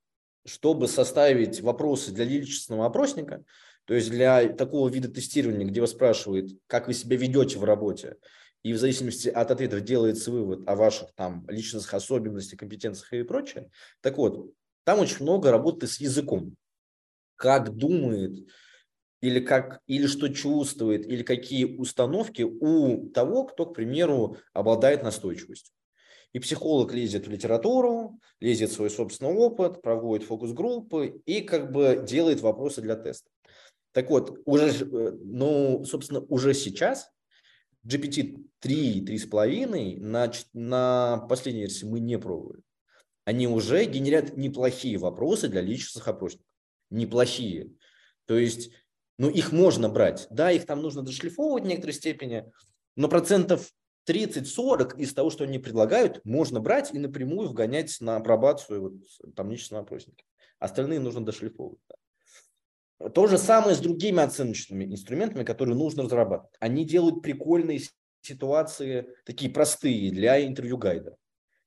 чтобы составить вопросы для личностного опросника, то есть для такого вида тестирования, где вас спрашивают, как вы себя ведете в работе, и в зависимости от ответов делается вывод о ваших там личностных особенностях, компетенциях и прочее. Так вот, там очень много работы с языком. Как думает, или, как, или что чувствует, или какие установки у того, кто, к примеру, обладает настойчивостью. И психолог лезет в литературу, лезет в свой собственный опыт, проводит фокус-группы и как бы делает вопросы для теста. Так вот, уже, э, ну, собственно, уже сейчас GPT 3, 3,5 на, на последней версии мы не пробовали. Они уже генерят неплохие вопросы для личностных опросников. Неплохие. То есть, ну, их можно брать. Да, их там нужно дошлифовывать в некоторой степени, но процентов 30-40 из того, что они предлагают, можно брать и напрямую вгонять на апробацию вот, там личного опросника. Остальные нужно дошлифовывать. Да. То же самое с другими оценочными инструментами, которые нужно разрабатывать. Они делают прикольные ситуации, такие простые для интервью-гайда.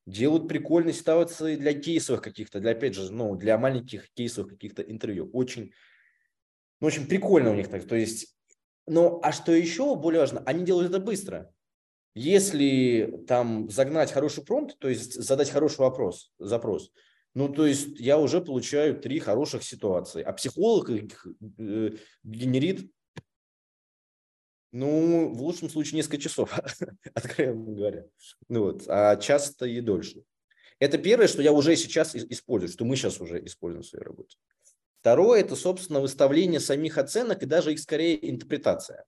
Делают прикольные ситуации для кейсовых каких-то, для, опять же, ну, для маленьких кейсовых каких-то интервью. Очень, ну, очень прикольно у них так. То есть, ну, а что еще более важно, они делают это быстро. Если там загнать хороший промпт, то есть задать хороший вопрос, запрос, ну, то есть я уже получаю три хороших ситуации, а психолог их э, генерит, ну, в лучшем случае несколько часов, [LAUGHS] откровенно говоря, ну, вот, а часто и дольше. Это первое, что я уже сейчас использую, что мы сейчас уже используем в своей работе. Второе – это, собственно, выставление самих оценок и даже их скорее интерпретация.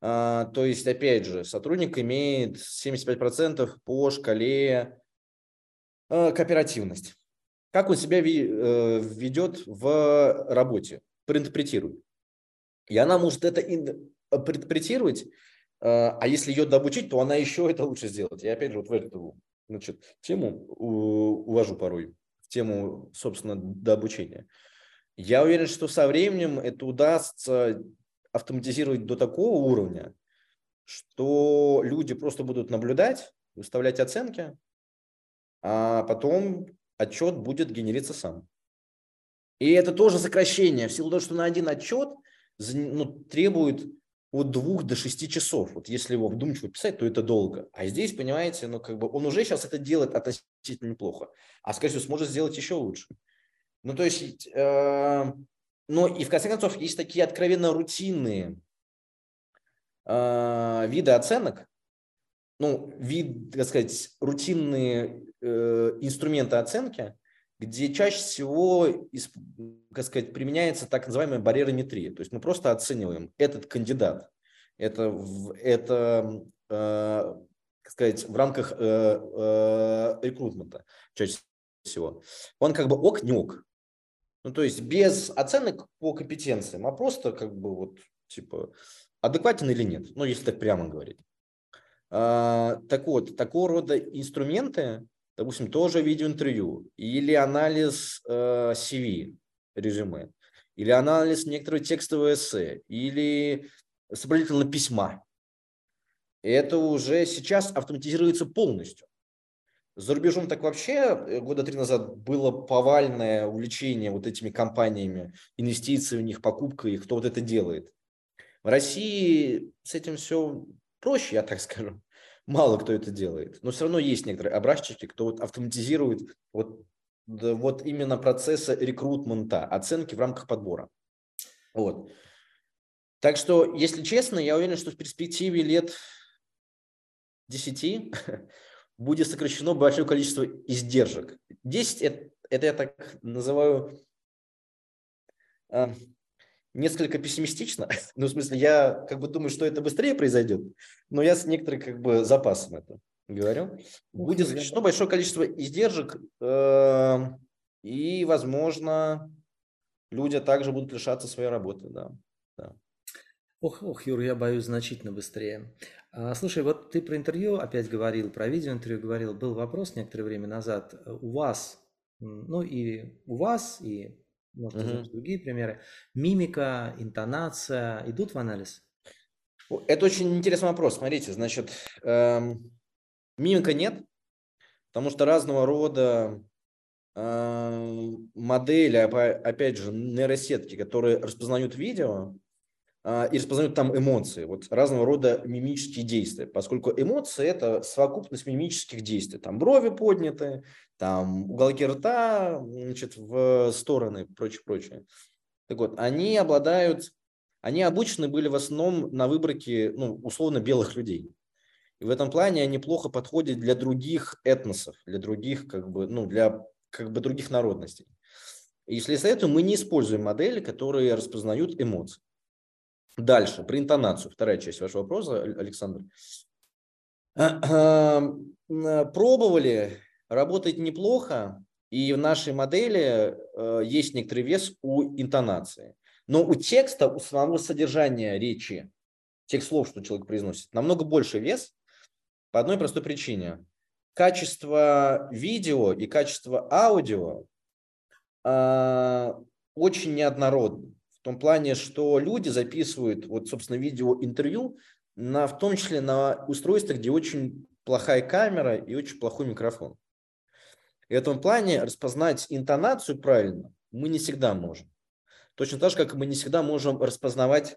А, то есть, опять же, сотрудник имеет 75% по шкале а, кооперативность. Как он себя э, ведет в работе, проинтерпретирует. И она может это интерпретировать, а, а если ее дообучить, то она еще это лучше сделать. Я опять же вот в эту значит, тему увожу порой, в тему, собственно, дообучения. Я уверен, что со временем это удастся автоматизировать до такого уровня, что люди просто будут наблюдать, выставлять оценки, а потом отчет будет генериться сам. И это тоже сокращение. В силу того, что на один отчет ну, требует от двух до шести часов. Вот если его вдумчиво писать, то это долго. А здесь, понимаете, ну как бы он уже сейчас это делает относительно неплохо. А, скорее всего, сможет сделать еще лучше. Ну, то есть, э, но и в конце концов есть такие откровенно рутинные э, виды оценок, ну, вид, так сказать, рутинные э, инструменты оценки, где чаще всего, как сказать, применяется так называемая барьерометрия. То есть мы просто оцениваем этот кандидат. Это, это э, как сказать, в рамках э, э, рекрутмента чаще всего, он как бы ок, не ок. Ну, то есть без оценок по компетенциям, а просто как бы вот, типа, адекватен или нет, ну, если так прямо говорить. А, так вот, такого рода инструменты, допустим, тоже видеоинтервью или анализ э, CV, резюме, или анализ некоторого текстового эссе, или сопроводительного письма. Это уже сейчас автоматизируется полностью. За рубежом так вообще э, года три назад было повальное увлечение вот этими компаниями, инвестиции в них, покупка их, кто вот это делает. В России с этим все проще, я так скажу. Мало кто это делает. Но все равно есть некоторые образчики, кто вот автоматизирует вот, вот именно процессы рекрутмента, оценки в рамках подбора. Вот. Так что, если честно, я уверен, что в перспективе лет 10 [LAUGHS] будет сокращено большое количество издержек. 10 это, это я так называю э, несколько пессимистично. [LAUGHS] ну, в смысле, я как бы думаю, что это быстрее произойдет, но я с некоторым как бы запасом это говорю. Будет сокращено большое количество издержек, э, и, возможно, люди также будут лишаться своей работы, да. да. Ох, ох, Юр, я боюсь значительно быстрее. А, слушай, вот ты про интервью опять говорил, про видеоинтервью говорил. Был вопрос некоторое время назад. У вас, ну и у вас, и может uh другие примеры, мимика, интонация идут в анализ? Это очень интересный вопрос. Смотрите, значит, эм, мимика нет, потому что разного рода э, модели, опять же, нейросетки, которые распознают видео, и распознают там эмоции, вот разного рода мимические действия, поскольку эмоции – это совокупность мимических действий. Там брови подняты, там уголки рта значит, в стороны, прочее, прочее. Так вот, они обладают, они обучены были в основном на выборке, ну, условно, белых людей. И в этом плане они плохо подходят для других этносов, для других, как бы, ну, для как бы других народностей. И вследствие этого мы не используем модели, которые распознают эмоции. Дальше, про интонацию. Вторая часть вашего вопроса, Александр. Пробовали, работает неплохо, и в нашей модели э, есть некоторый вес у интонации. Но у текста, у самого содержания речи, тех слов, что человек произносит, намного больше вес по одной простой причине. Качество видео и качество аудио э, очень неоднородны. В том плане, что люди записывают, вот, собственно, видеоинтервью, на, в том числе на устройствах, где очень плохая камера и очень плохой микрофон. И в этом плане распознать интонацию правильно мы не всегда можем. Точно так же, как мы не всегда можем распознавать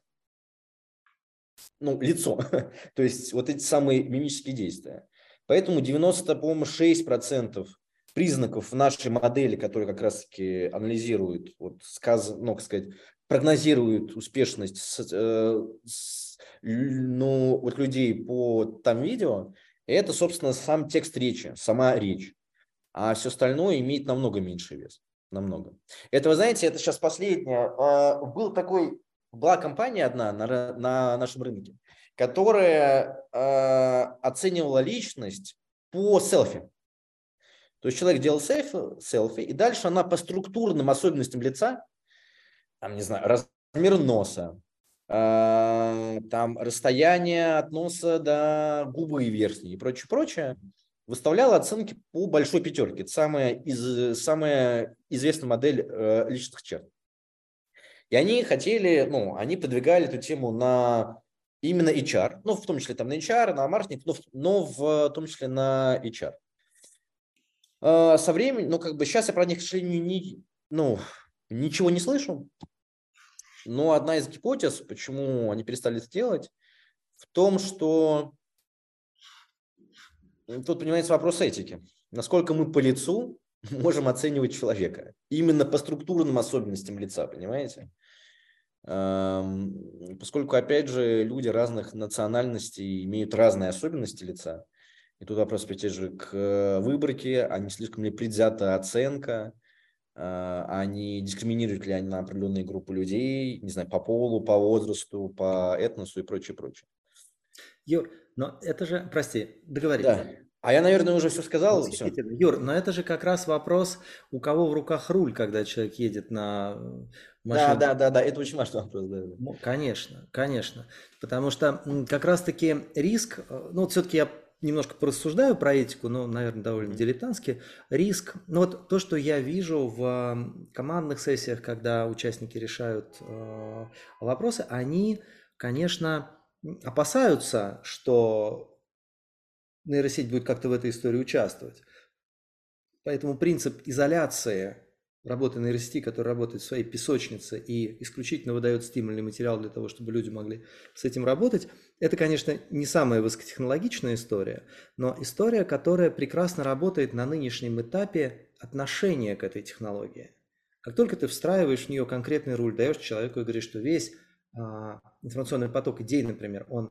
ну, лицо, [LAUGHS] то есть вот эти самые мимические действия. Поэтому 96% признаков в нашей модели, которые как раз-таки анализируют, вот, сказ, ну, сказать, прогнозирует успешность э, с, ну, вот людей по там видео, это, собственно, сам текст речи, сама речь. А все остальное имеет намного меньший вес. Намного. Это, вы знаете, это сейчас последнее. А, был такой, была компания одна на, на нашем рынке, которая а, оценивала личность по селфи. То есть человек делал селфи, селфи, и дальше она по структурным особенностям лица там, не знаю, размер носа, э, там расстояние от носа до губы верхней и прочее, прочее, выставляла оценки по большой пятерке. Это самая, из, самая известная модель э, личных черт. И они хотели, ну, они продвигали эту тему на именно HR, ну, в том числе там на HR, на маркетинг, но, но в том числе на HR. Э, со временем, ну, как бы сейчас я про них, к сожалению, не, ну, ничего не слышу, но одна из гипотез, почему они перестали это делать, в том, что тут понимается вопрос этики. Насколько мы по лицу [LAUGHS] можем оценивать человека? Именно по структурным особенностям лица, понимаете? Поскольку, опять же, люди разных национальностей имеют разные особенности лица. И тут вопрос, опять же, к выборке, а не слишком ли предвзята оценка, а, а не дискриминируют ли они на определенные группы людей, не знаю, по полу, по возрасту, по этносу и прочее, прочее. Юр, но это же, прости, договори. Да. А я, наверное, уже все сказал. Все. Юр, но это же как раз вопрос, у кого в руках руль, когда человек едет на машине. Да, да, да, да, это очень важный вопрос. Да. Конечно, конечно. Потому что как раз-таки риск, э, ну, все-таки я немножко порассуждаю про этику, но, наверное, довольно дилетантски. Риск, ну вот то, что я вижу в командных сессиях, когда участники решают э, вопросы, они, конечно, опасаются, что нейросеть будет как-то в этой истории участвовать. Поэтому принцип изоляции работы нейросети, которая работает в своей песочнице и исключительно выдает стимульный материал для того, чтобы люди могли с этим работать, это, конечно, не самая высокотехнологичная история, но история, которая прекрасно работает на нынешнем этапе отношения к этой технологии. Как только ты встраиваешь в нее конкретный руль, даешь человеку и говоришь, что весь а, информационный поток идей, например, он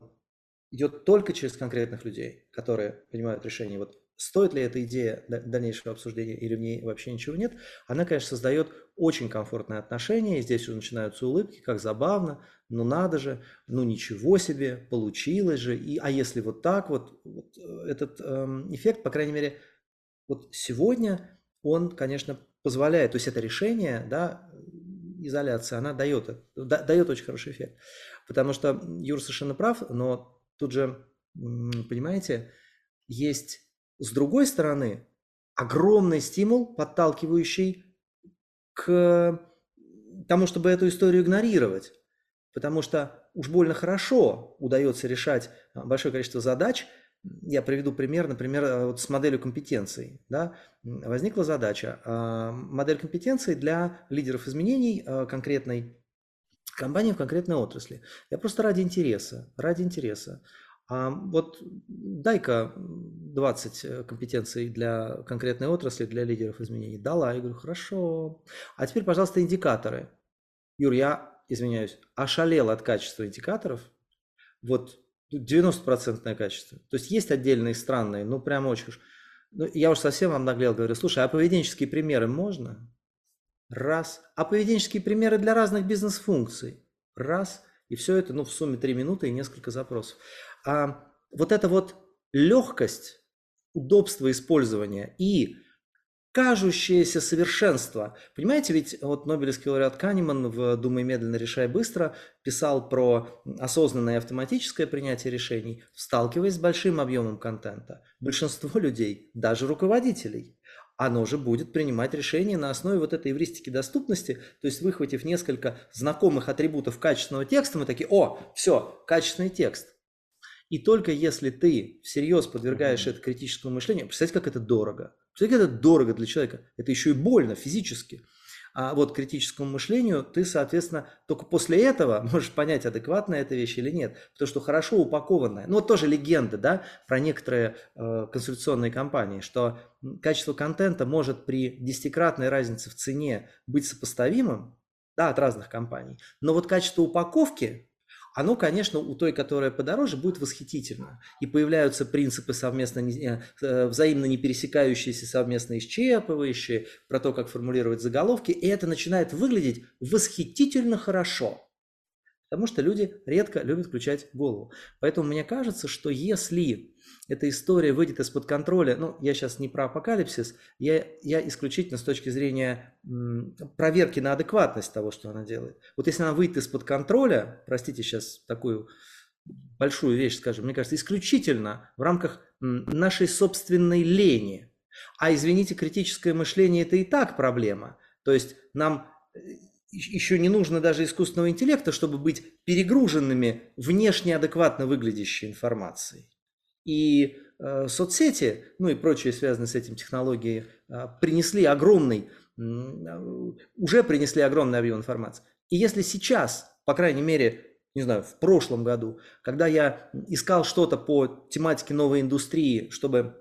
идет только через конкретных людей, которые принимают решение, вот стоит ли эта идея дальнейшего обсуждения или в ней вообще ничего нет, она, конечно, создает очень комфортные отношения, и здесь уже начинаются улыбки, как забавно, ну надо же, ну ничего себе, получилось же, и, а если вот так вот, вот э, этот эм, эффект, по крайней мере, вот сегодня он, конечно, позволяет, то есть это решение, да, изоляция, она дает, дает очень хороший эффект. Потому что Юр совершенно прав, но Тут же, понимаете, есть с другой стороны огромный стимул, подталкивающий к тому, чтобы эту историю игнорировать. Потому что уж больно хорошо удается решать а, большое количество задач. Я приведу пример, например, э, вот с моделью компетенций. Да? Возникла задача. А, модель компетенций для лидеров изменений э, конкретной компании в конкретной отрасли. Я просто ради интереса, ради интереса. А вот дай-ка 20 э, компетенций для конкретной отрасли, для лидеров изменений. Дала. Я говорю, хорошо. А теперь, пожалуйста, индикаторы. Юр, я, извиняюсь, ошалел от качества индикаторов. Вот 90% качество. То есть есть отдельные странные, ну прям очень. Ну, я уж совсем вам наглел, говорю, слушай, а поведенческие примеры можно? Раз. А поведенческие примеры для разных бизнес-функций. Раз. И все это, ну, в сумме 3 минуты и несколько запросов. А вот эта вот легкость, удобство использования и кажущееся совершенство. Понимаете, ведь вот Нобелевский лауреат Канеман в «Думай медленно, решай быстро» писал про осознанное автоматическое принятие решений, сталкиваясь с большим объемом контента. Большинство людей, даже руководителей, оно же будет принимать решения на основе вот этой эвристики доступности, то есть выхватив несколько знакомых атрибутов качественного текста, мы такие, о, все, качественный текст. И только если ты всерьез подвергаешь это критическому мышлению, представьте, как это дорого. Представьте, как это дорого для человека. Это еще и больно физически а вот критическому мышлению, ты, соответственно, только после этого [LAUGHS] можешь понять, адекватная эта вещь или нет. Потому что хорошо упакованная, ну вот тоже легенда, да, про некоторые э, консультационные компании, что качество контента может при десятикратной разнице в цене быть сопоставимым, да, от разных компаний. Но вот качество упаковки оно, конечно, у той, которая подороже, будет восхитительно. И появляются принципы совместно, э, э, взаимно не пересекающиеся, совместно исчерпывающие, про то, как формулировать заголовки, и это начинает выглядеть восхитительно хорошо. Потому что люди редко любят включать голову. Поэтому мне кажется, что если эта история выйдет из-под контроля, ну, я сейчас не про апокалипсис, я, я исключительно с точки зрения м, проверки на адекватность того, что она делает. Вот если она выйдет из-под контроля, простите сейчас такую большую вещь скажем, мне кажется, исключительно в рамках нашей собственной лени. А извините, критическое мышление это и так проблема. То есть нам э, еще не нужно даже искусственного интеллекта, чтобы быть перегруженными внешне адекватно выглядящей информацией. И э, соцсети, ну и прочие связанные с этим технологии, э, принесли огромный, э, уже принесли огромный объем информации. И если сейчас, по крайней мере, не знаю, в прошлом году, когда я искал что-то по тематике новой индустрии, чтобы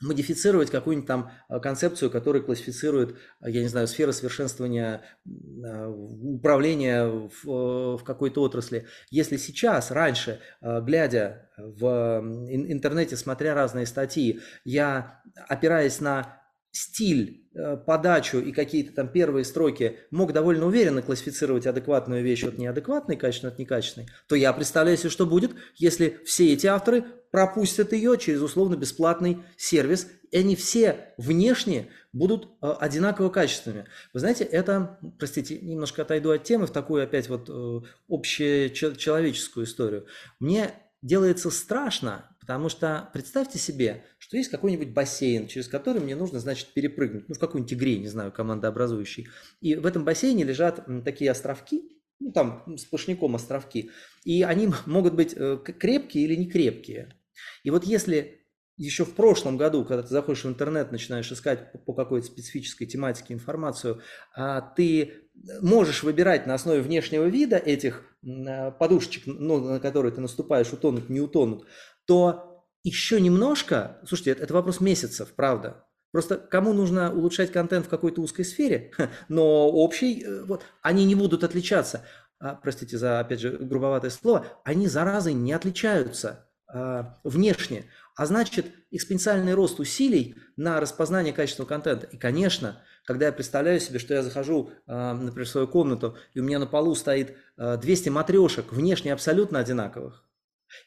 модифицировать какую-нибудь там э, концепцию, которая классифицирует, э, я не знаю, сферы совершенствования э, управления в, в какой-то отрасли. Если сейчас, раньше, глядя в интернете, смотря разные статьи, я, опираясь на стиль, э, подачу и какие-то там первые строки мог довольно уверенно классифицировать адекватную вещь от неадекватной, качественной от некачественной, то я представляю себе, что будет, если все эти авторы пропустят ее через условно бесплатный сервис, и они все внешне будут э, одинаково качественными. Вы знаете, это, простите, немножко отойду от темы в такую опять вот э, общечеловеческую историю. Мне делается страшно, потому что представьте себе, что есть какой-нибудь бассейн, через который мне нужно, значит, перепрыгнуть, ну, в какой-нибудь игре, не знаю, командообразующий. И в этом бассейне лежат такие островки, ну, там сплошняком островки, и они [LAUGHS] могут быть э, крепкие или не крепкие. И вот если еще в прошлом году, когда ты заходишь в интернет, начинаешь искать по какой-то специфической тематике информацию, а ты можешь выбирать на основе внешнего вида этих э, подушечек, ну, на которые ты наступаешь, утонут, не утонут, то еще немножко, слушайте, это, это вопрос месяцев, правда. Просто кому нужно улучшать контент в какой-то узкой сфере, [LAUGHS] но общий, э, вот, они не будут отличаться. А, простите за, опять же, грубоватое слово, они, заразы, не отличаются а, внешне. А значит, экспоненциальный рост усилий на распознание качественного контента. И, конечно, когда я представляю себе, что я захожу, а, например, в свою комнату, и у меня на полу стоит 200 матрешек, внешне абсолютно одинаковых,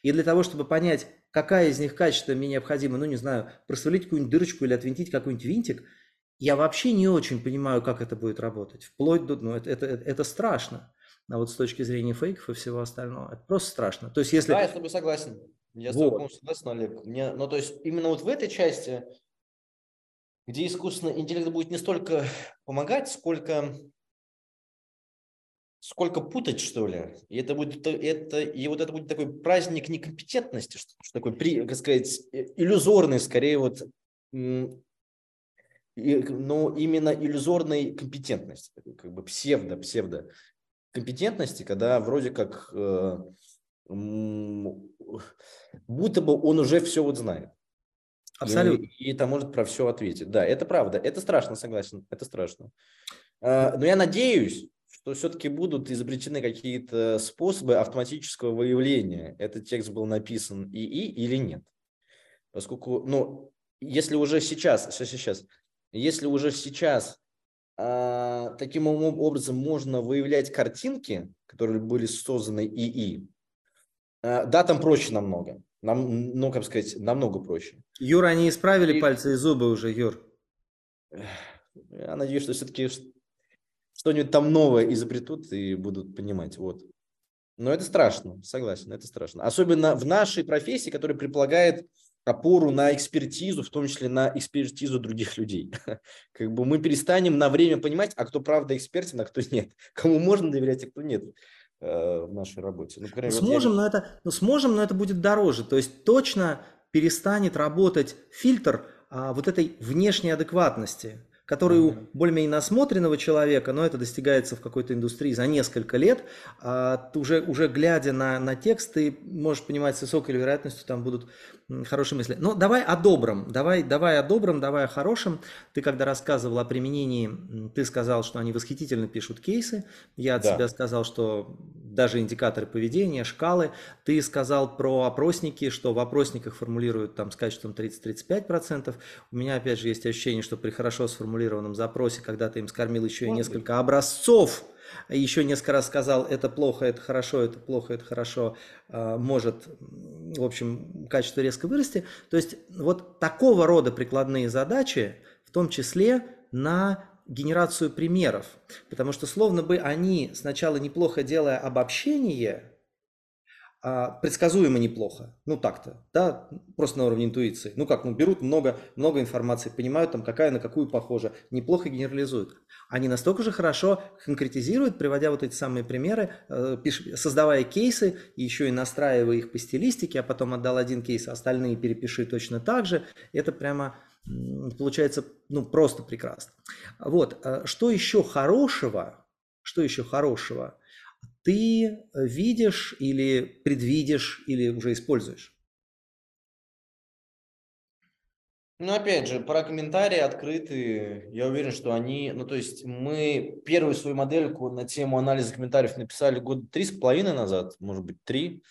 и для того, чтобы понять, какая из них качество мне необходимо, ну, не знаю, просверлить какую-нибудь дырочку или отвинтить какой-нибудь винтик, я вообще не очень понимаю, как это будет работать. Вплоть до, ну, это, это, это страшно. А вот с точки зрения фейков и всего остального, это просто страшно. То есть, если... Да, я с тобой согласен. Я с тобой согласен, Олег. Мне, ну, то есть, именно вот в этой части, где искусственный интеллект будет не столько помогать, сколько сколько путать, что ли. И это будет, это, и вот это будет такой праздник некомпетентности, что, что такой, при, как сказать, иллюзорный, скорее вот, но именно иллюзорной компетентности, как бы псевдо, псевдо компетентности, когда вроде как э, будто бы он уже все вот знает. Абсолютно. И, и это может про все ответить. Да, это правда. Это страшно, согласен. Это страшно. Э, но я надеюсь, что все-таки будут изобретены какие-то способы автоматического выявления, этот текст был написан ИИ или нет. Поскольку, ну, если уже сейчас, сейчас, сейчас, если уже сейчас а, таким образом можно выявлять картинки, которые были созданы ИИ, а, да, там проще намного. Нам, ну, как сказать, намного проще. Юр, они исправили и... пальцы и зубы уже, Юр. Я надеюсь, что все-таки что-нибудь там новое изобретут и будут понимать. Вот. Но это страшно, согласен, это страшно. Особенно в нашей профессии, которая предполагает опору на экспертизу, в том числе на экспертизу других людей. [LAUGHS] Как бы мы перестанем на время понимать, а кто правда экспертен, а кто нет. Кому можно доверять, а кто нет э, в нашей работе. Ну, например, сможем, вот я... но это, ну, сможем, но это будет дороже. То есть точно перестанет работать фильтр а, вот этой внешней адекватности который у более-менее насмотренного человека, но это достигается в какой-то индустрии за несколько лет, а, уже, уже глядя на, на текст, ты можешь понимать с высокой вероятностью, там будут хорошие мысли. Но давай о добром, давай, давай о добром, давай о хорошем. Ты когда рассказывал о применении, ты сказал, что они восхитительно пишут кейсы. Я от да. себя сказал, что даже индикаторы поведения, шкалы. Ты сказал про опросники, что в опросниках формулируют там с качеством 30-35%. У меня опять же есть ощущение, что при хорошо сформулированном запросе, когда ты им скормил еще и несколько образцов, еще несколько раз сказал, это плохо, это хорошо, это плохо, это хорошо, а, может, в общем, качество резко вырасти. То есть вот такого рода прикладные задачи, в том числе на генерацию примеров, потому что словно бы они сначала неплохо делая обобщение, предсказуемо неплохо. Ну так-то, да, просто на уровне интуиции. Ну как, ну берут много, много информации, понимают там, какая на какую похожа, неплохо генерализуют. Они настолько же хорошо конкретизируют, приводя вот эти самые примеры, э, создавая кейсы, еще и настраивая их по стилистике, а потом отдал один кейс, а остальные перепиши точно так же. Это прямо получается, ну просто прекрасно. Вот, э, что еще хорошего, что еще хорошего – ты видишь или предвидишь или уже используешь? Ну, опять же, про комментарии открытые. Я уверен, что они... Ну, то есть мы первую свою модельку на тему анализа комментариев написали год три с половиной назад, может быть, три.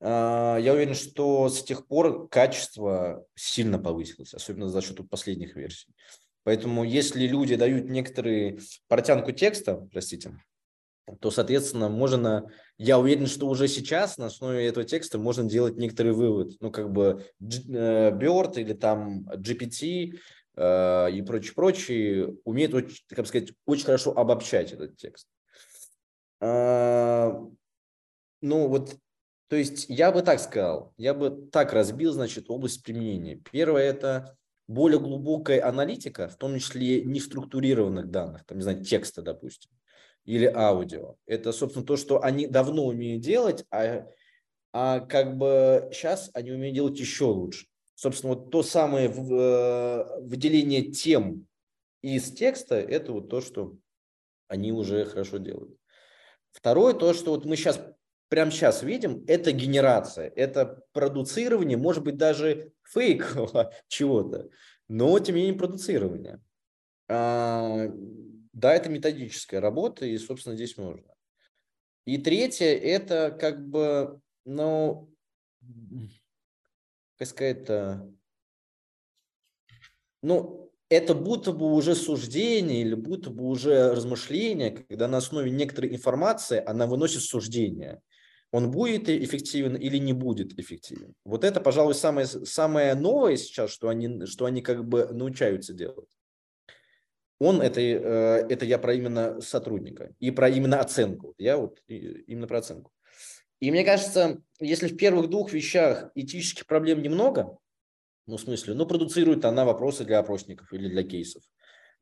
А, я уверен, что с тех пор качество сильно повысилось, особенно за счет последних версий. Поэтому если люди дают некоторые портянку текста, простите, то, соответственно, можно, я уверен, что уже сейчас на основе этого текста можно делать некоторый вывод. Ну, как бы BERT или там GPT э, и прочее, прочее умеет, как бы сказать, очень хорошо обобщать этот текст. Э, ну, вот, то есть я бы так сказал, я бы так разбил, значит, область применения. Первое – это более глубокая аналитика, в том числе неструктурированных данных, там, не знаю, текста, допустим или аудио. Это, собственно, то, что они давно умеют делать, а, а как бы сейчас они умеют делать еще лучше. Собственно, вот то самое э, выделение тем из текста, это вот то, что они уже хорошо делают. Второе, то, что вот мы сейчас, прямо сейчас видим, это генерация, это продуцирование, может быть, даже фейкового [LAUGHS] чего-то, но тем не менее продуцирование. Да, это методическая работа, и, собственно, здесь можно. И третье, это как бы, ну, как сказать-то, ну, это будто бы уже суждение или будто бы уже размышление, когда на основе некоторой информации она выносит суждение. Он будет эффективен или не будет эффективен. Вот это, пожалуй, самое, самое новое сейчас, что они, что они как бы научаются делать он это, э, это я про именно сотрудника и про именно оценку. Я вот именно про оценку. И мне кажется, если в первых двух вещах этических проблем немного, ну, в смысле, ну, продуцирует она вопросы для опросников или для кейсов,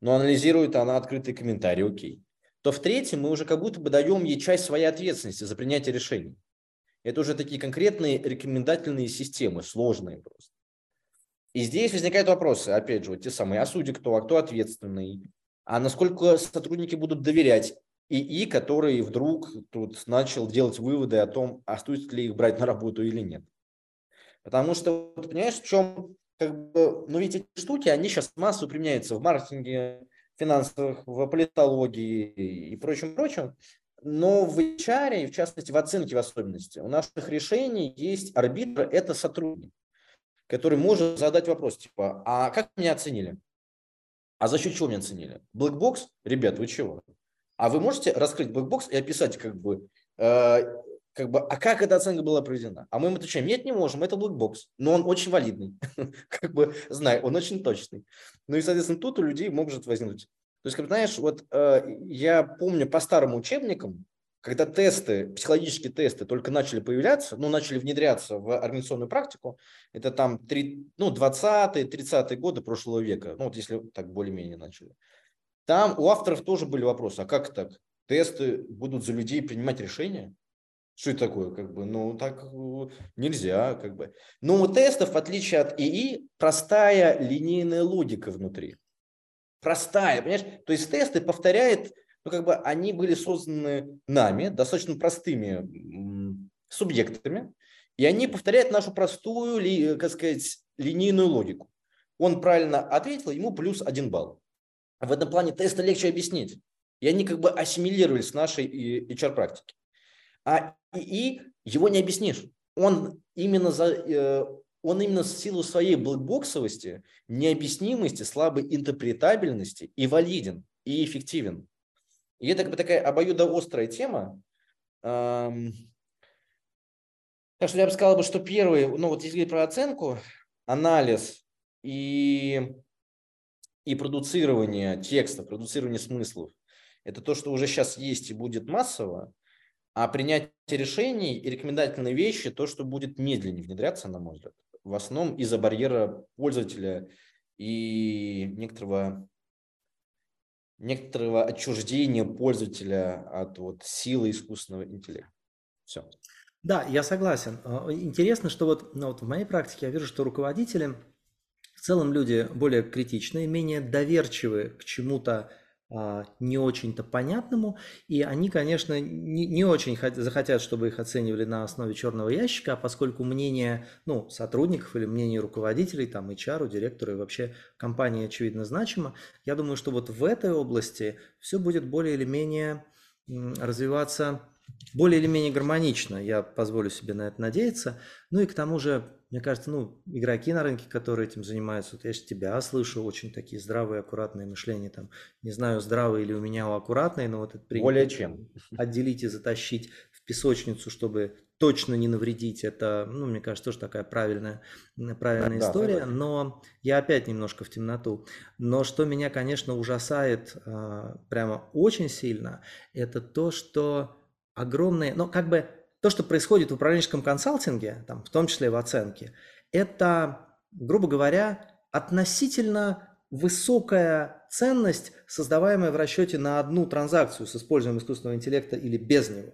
но анализирует она открытые комментарии, окей, то в третьем мы уже как будто бы даем ей часть своей ответственности за принятие решений. Это уже такие конкретные рекомендательные системы, сложные просто. И здесь возникают вопросы, опять же, вот те самые, а судьи кто, а кто ответственный, а насколько сотрудники будут доверять ИИ, который вдруг тут начал делать выводы о том, а стоит ли их брать на работу или нет. Потому что, понимаешь, в чем, как бы, ну ведь эти штуки, они сейчас массово применяются в маркетинге, финансовых, в политологии и прочем, прочем. Но в HR, в частности в оценке в особенности, у наших решений есть арбитр, это сотрудник который может задать вопрос, типа, а как меня оценили? А за счет чего меня оценили? Blackbox? Ребят, вы чего? А вы можете раскрыть Blackbox и описать, как бы, э, как бы, а как эта оценка была проведена? А мы им отвечаем, нет, не можем, это Blackbox, но он очень валидный, [LAUGHS] как бы, знай, он очень точный. Ну и, соответственно, тут у людей может возникнуть. То есть, как знаешь, вот э, я помню по старым учебникам, когда тесты, психологические тесты только начали появляться, ну, начали внедряться в организационную практику, это там 3, ну, 20-е, 30-е годы прошлого века, ну, вот если так более-менее начали. Там у авторов тоже были вопросы, а как так? Тесты будут за людей принимать решения? Что это такое? Как бы, ну, так э, нельзя, как бы. Но у тестов, в отличие от ИИ, простая линейная логика внутри. Простая, понимаешь? То есть тесты повторяют ну, как бы они были созданы нами, достаточно простыми субъектами, и они повторяют нашу простую, ли, как сказать, линейную логику. Он правильно ответил, ему плюс один балл. В этом плане тесты легче объяснить. И они как бы ассимилировались в нашей HR-практике. А и его не объяснишь. Он именно, за, э, он именно в силу своей блэкбоксовости, необъяснимости, слабой интерпретабельности и валиден, и эффективен. И это как бы такая обоюдоострая тема. Так что я бы сказал, что первый, ну вот если говорить про оценку, анализ и, и продуцирование текста, продуцирование смыслов, это то, что уже сейчас есть и будет массово, а принятие решений и рекомендательные вещи, то, что будет медленнее внедряться, на мой взгляд, в основном из-за барьера пользователя и некоторого некоторого отчуждения пользователя от вот силы искусственного интеллекта. Все. Да, я согласен. А, интересно, что вот, ну, вот в моей практике я вижу, что руководители в целом люди более критичные, менее доверчивые к чему-то не очень-то понятному, и они, конечно, не, не очень захотят, чтобы их оценивали на основе черного ящика, а поскольку мнение ну, сотрудников или мнение руководителей, там, HR, директора и вообще компании, очевидно, значимо, я думаю, что вот в этой области все будет более или менее развиваться более или менее гармонично, я позволю себе на это надеяться. Ну и к тому же, мне кажется, ну, игроки на рынке, которые этим занимаются, вот я же тебя слышу, очень такие здравые, аккуратные мышления, там, не знаю, здравые или у меня аккуратные, но вот это принято. Более чем. [LAUGHS] Отделить и затащить в песочницу, чтобы точно не навредить, это, ну, мне кажется, тоже такая правильная, правильная да, история, да, но я опять немножко в темноту. Но что меня, конечно, ужасает а, прямо очень сильно, это то, что огромные, ну, как бы то, что происходит в управленческом консалтинге, там, в том числе в оценке, это, грубо говоря, относительно высокая ценность, создаваемая в расчете на одну транзакцию с использованием искусственного интеллекта или без него.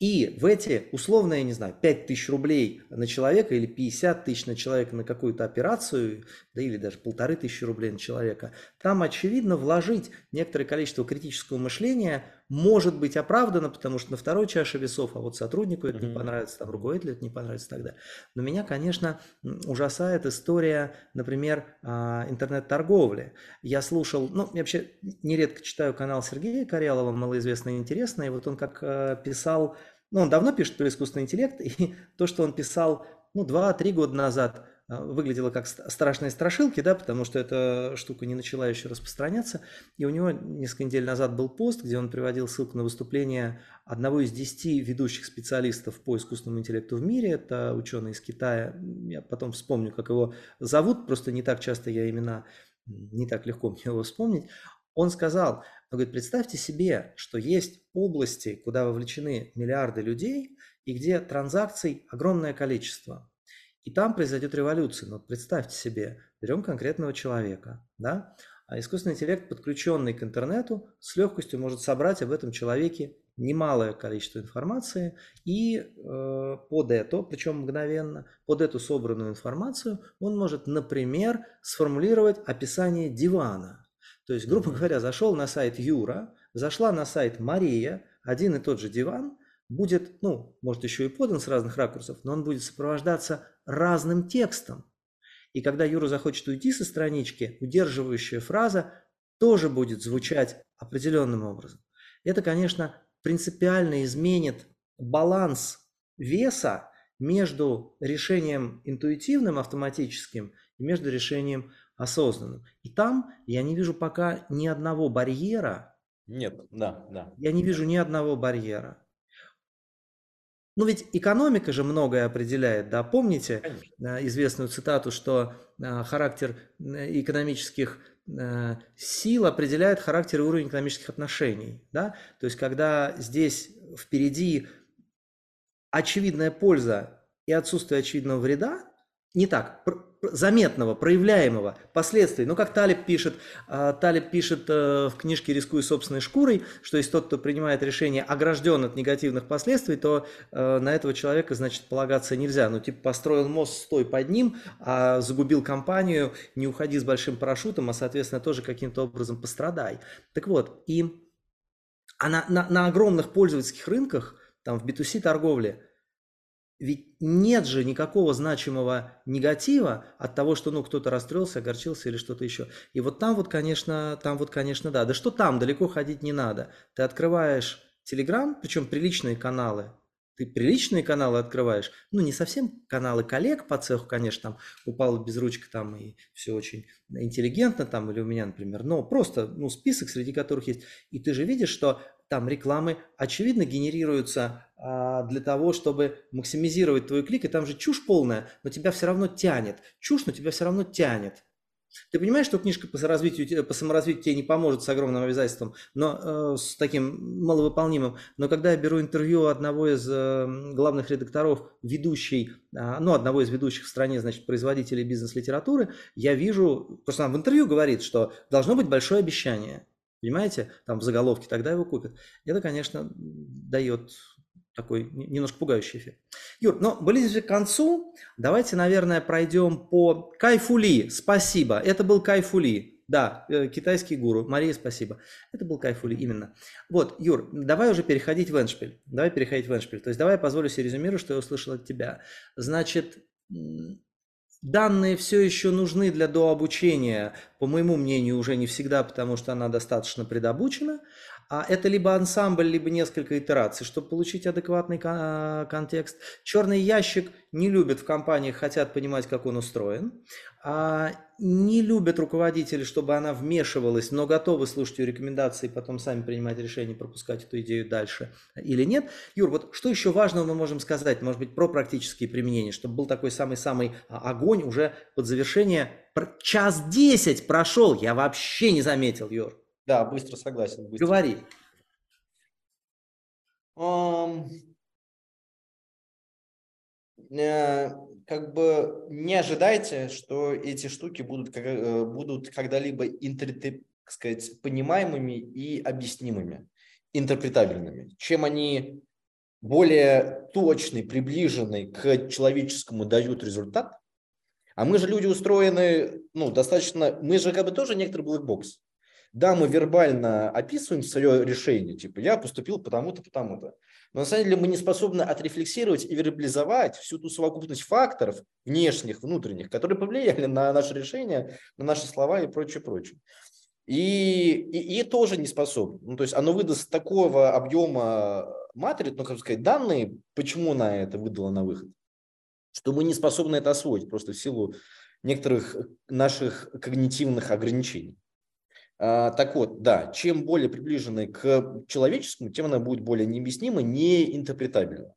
И в эти условные, не знаю, 5 тысяч рублей на человека или 50 тысяч на человека на какую-то операцию, да или даже полторы тысячи рублей на человека, там, очевидно, вложить некоторое количество критического мышления может быть оправдано, потому что на второй чаше весов, а вот сотруднику это mm-hmm. не понравится, там руководителю это не понравится тогда. Но меня, конечно, ужасает история, например, а, интернет-торговли. Я слушал, ну, я вообще нередко читаю канал Сергея Карелова, малоизвестно и интересно, и вот он как э, писал, ну, он давно пишет про искусственный интеллект, [LAUGHS] и то, что он писал, ну, 2-3 года назад – выглядело как страшные страшилки, да, потому что эта штука не начала еще распространяться. И у него несколько недель назад был пост, где он приводил ссылку на выступление одного из десяти ведущих специалистов по искусственному интеллекту в мире. Это ученый из Китая. Я потом вспомню, как его зовут, просто не так часто я имена, не так легко мне его вспомнить. Он сказал, он говорит, представьте себе, что есть области, куда вовлечены миллиарды людей, и где транзакций огромное количество. И там произойдет революция. Но представьте себе, берем конкретного человека, да, а искусственный интеллект, подключенный к интернету, с легкостью может собрать об этом человеке немалое количество информации и э, под это, причем мгновенно, под эту собранную информацию он может, например, сформулировать описание дивана. То есть, грубо говоря, зашел на сайт Юра, зашла на сайт Мария, один и тот же диван, будет, ну, может еще и подан с разных ракурсов, но он будет сопровождаться разным текстом. И когда Юра захочет уйти со странички, удерживающая фраза тоже будет звучать определенным образом. Это, конечно, принципиально изменит баланс веса между решением интуитивным, автоматическим и между решением осознанным. И там я не вижу пока ни одного барьера. Нет, да, да. Я не вижу ни одного барьера. Ну ведь экономика же многое определяет, да, помните Конечно. Э, известную цитату, что э, характер э, экономических сил определяет характер и уровень экономических отношений, да, то есть когда здесь впереди очевидная польза и отсутствие очевидного вреда, не так, заметного, проявляемого последствий. Ну, как Талиб пишет, а, Талиб пишет э, в книжке «Рискуя собственной шкурой», что если тот, кто принимает решение, огражден от негативных последствий, то э, на этого человека, значит, полагаться нельзя. Ну, типа, построил мост, стой под ним, а загубил компанию, не уходи с большим парашютом, а, соответственно, тоже каким-то образом пострадай. Так вот, и а на, на, на огромных пользовательских рынках, там, в B2C торговле, ведь нет же никакого значимого негатива от того, что ну кто-то расстроился, огорчился или что-то еще. И вот там вот, конечно, там вот, конечно, да. Да что там, далеко ходить не надо. Ты открываешь Телеграм, причем приличные каналы, ты приличные каналы открываешь, ну, не совсем каналы коллег по цеху, конечно, там упала безручка там и все очень интеллигентно там, или у меня, например, но просто, ну, список, среди которых есть. И ты же видишь, что там рекламы, очевидно, генерируются а, для того, чтобы максимизировать твой клик, и там же чушь полная, но тебя все равно тянет. Чушь, но тебя все равно тянет. Ты понимаешь, что книжка по, развитию, по саморазвитию тебе не поможет с огромным обязательством, но э, с таким маловыполнимым. Но когда я беру интервью одного из э, главных редакторов, ведущей, э, ну, одного из ведущих в стране, значит, производителей бизнес-литературы, я вижу, просто он в интервью говорит, что должно быть большое обещание. Понимаете? Там в заголовке, тогда его купят. Это, конечно, дает такой немножко пугающий эффект. Юр, но ближе к концу. Давайте, наверное, пройдем по Кайфули. Спасибо. Это был Кайфули. Да, э, китайский гуру. Мария, спасибо. Это был Кайфули, именно. Вот, Юр, давай уже переходить в Эншпиль. Давай переходить в Эншпиль. То есть давай я позволю себе резюмировать, что я услышал от тебя. Значит, Данные все еще нужны для дообучения, по моему мнению, уже не всегда, потому что она достаточно предобучена. А это либо ансамбль, либо несколько итераций, чтобы получить адекватный кон- контекст. Черный ящик не любят в компаниях, хотят понимать, как он устроен. А не любят руководители, чтобы она вмешивалась, но готовы слушать ее рекомендации и потом сами принимать решение, пропускать эту идею дальше или нет. Юр, вот что еще важного мы можем сказать, может быть, про практические применения, чтобы был такой самый-самый а, огонь уже под завершение. Час десять прошел, я вообще не заметил, Юр. Да, быстро согласен. Быстро. Говори. Um, как бы не ожидайте, что эти штуки будут, э, будут когда-либо так сказать, понимаемыми и объяснимыми, интерпретабельными. Чем они более точный, приближенный к человеческому дают результат, а мы же люди устроены, ну, достаточно, мы же как бы тоже некоторый блэкбокс. Да, мы вербально описываем свое решение, типа я поступил потому-то, потому-то. Но на самом деле мы не способны отрефлексировать и вербализовать всю ту совокупность факторов внешних, внутренних, которые повлияли на наше решение, на наши слова и прочее, прочее. И, и, и тоже не способен. Ну, то есть оно выдаст такого объема матриц, ну, как сказать, данные, почему она это выдала на выход, что мы не способны это освоить просто в силу некоторых наших когнитивных ограничений. А, так вот, да, чем более приближенной к человеческому, тем она будет более необъяснима, неинтерпретабельна.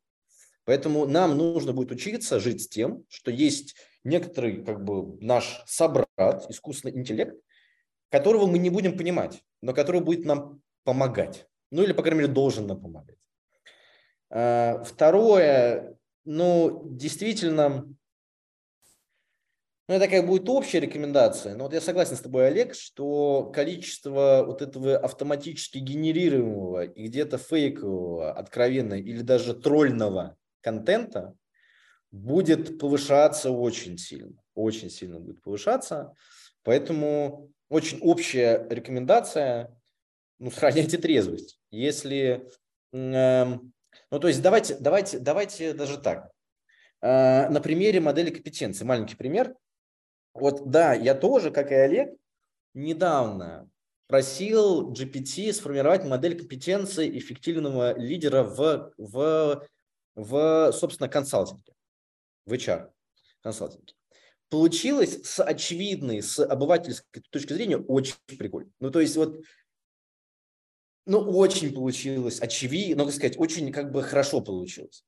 Поэтому нам нужно будет учиться жить с тем, что есть некоторый как бы наш собрат, искусственный интеллект, которого мы не будем понимать, но который будет нам помогать. Ну или, по крайней мере, должен нам помогать. А, второе, ну, действительно, ну, это такая будет общая рекомендация. Но вот я согласен с тобой, Олег, что количество вот этого автоматически генерируемого и где-то фейкового, откровенно или даже тролльного контента будет повышаться очень сильно. Очень сильно будет повышаться. Поэтому очень общая рекомендация, ну, сохраняйте трезвость. Если, э, ну, то есть давайте, давайте, давайте даже так. Э, на примере модели компетенции, маленький пример – вот да, я тоже, как и Олег, недавно просил GPT сформировать модель компетенции эффективного лидера в, в, в собственно, консалтинге, в HR консалтинге. Получилось с очевидной, с обывательской точки зрения очень прикольно. Ну, то есть вот ну, очень получилось очевидно, ну, как сказать, очень как бы хорошо получилось.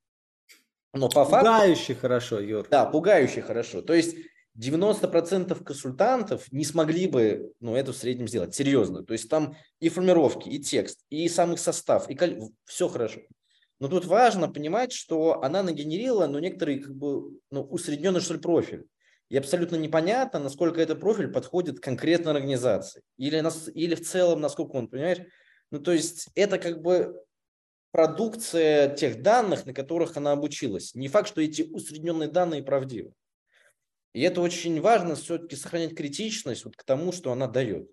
Но по факту... Пугающе хорошо, Юр. Да, пугающе хорошо. То есть 90% консультантов не смогли бы ну, это в среднем сделать, серьезно. То есть там и формировки, и текст, и самый состав, и кол... все хорошо. Но тут важно понимать, что она нагенерила ну, некоторый как бы, ну, усредненный что ли, профиль. И абсолютно непонятно, насколько этот профиль подходит конкретной организации. Или, нас, или в целом, насколько он, понимаешь? Ну, то есть это как бы продукция тех данных, на которых она обучилась. Не факт, что эти усредненные данные правдивы. И это очень важно все-таки сохранять критичность вот к тому, что она дает.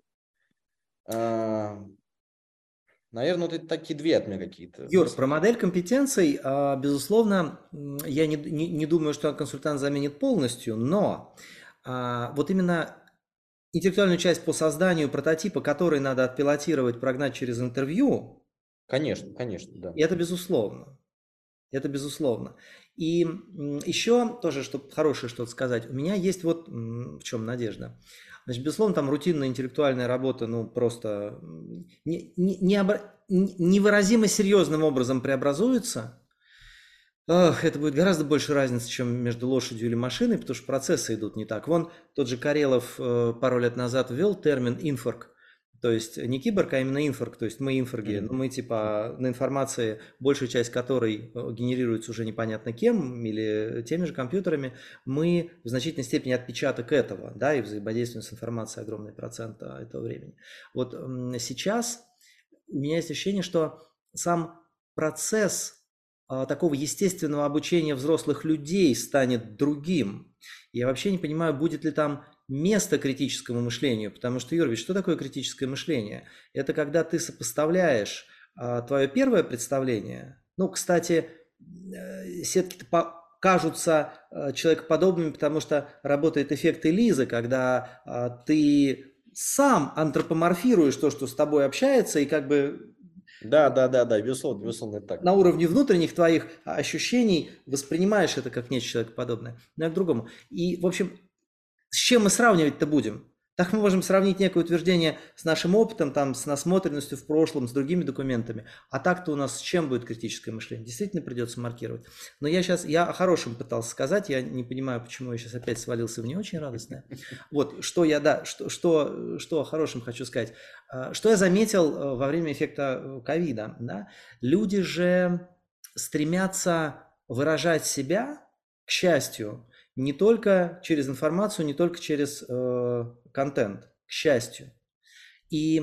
Наверное, вот это такие две от меня какие-то. Юр, про модель компетенций, а, безусловно, я не, не, не думаю, что консультант заменит полностью, но а, вот именно интеллектуальную часть по созданию прототипа, который надо отпилотировать, прогнать через интервью. Конечно, конечно, да. И это безусловно. Это безусловно. И еще тоже, чтобы хорошее что-то сказать, у меня есть вот в чем надежда. Значит, безусловно, там рутинная интеллектуальная работа, ну, просто не, не, не невыразимо серьезным образом преобразуется. Ох, это будет гораздо больше разницы, чем между лошадью или машиной, потому что процессы идут не так. Вон тот же Карелов э, пару лет назад ввел термин «инфорк», то есть не киборг, а именно инфорг, то есть мы инфорги, mm-hmm. но мы типа на информации, большая часть которой э, генерируется уже непонятно кем или теми же компьютерами, мы в значительной степени отпечаток этого, да, и взаимодействуем с информацией огромный процент этого времени. Вот сейчас у меня есть ощущение, что сам процесс а, такого естественного обучения взрослых людей станет другим. Я вообще не понимаю, будет ли там место критическому мышлению, потому что, Юрий, что такое критическое мышление? Это когда ты сопоставляешь а, твое первое представление, ну, кстати, э, сетки кажутся э, человекоподобными, потому что работает эффект Элизы, когда а, ты сам антропоморфируешь то, что с тобой общается, и как бы Да, да, да, да, безусловно, безусловно, это так. На уровне внутренних твоих ощущений воспринимаешь это как нечто человекоподобное, но я к другому. И, в общем, с чем мы сравнивать-то будем? Так мы можем сравнить некое утверждение с нашим опытом, там, с насмотренностью в прошлом, с другими документами. А так-то у нас с чем будет критическое мышление? Действительно придется маркировать. Но я сейчас, я о хорошем пытался сказать, я не понимаю, почему я сейчас опять свалился в не очень радостное. Вот, что я, да, что, что, что о хорошем хочу сказать. А, что я заметил э, во время эффекта э, ковида, да? Люди же стремятся выражать себя, к счастью, не только через информацию, не только через э, контент, к счастью. И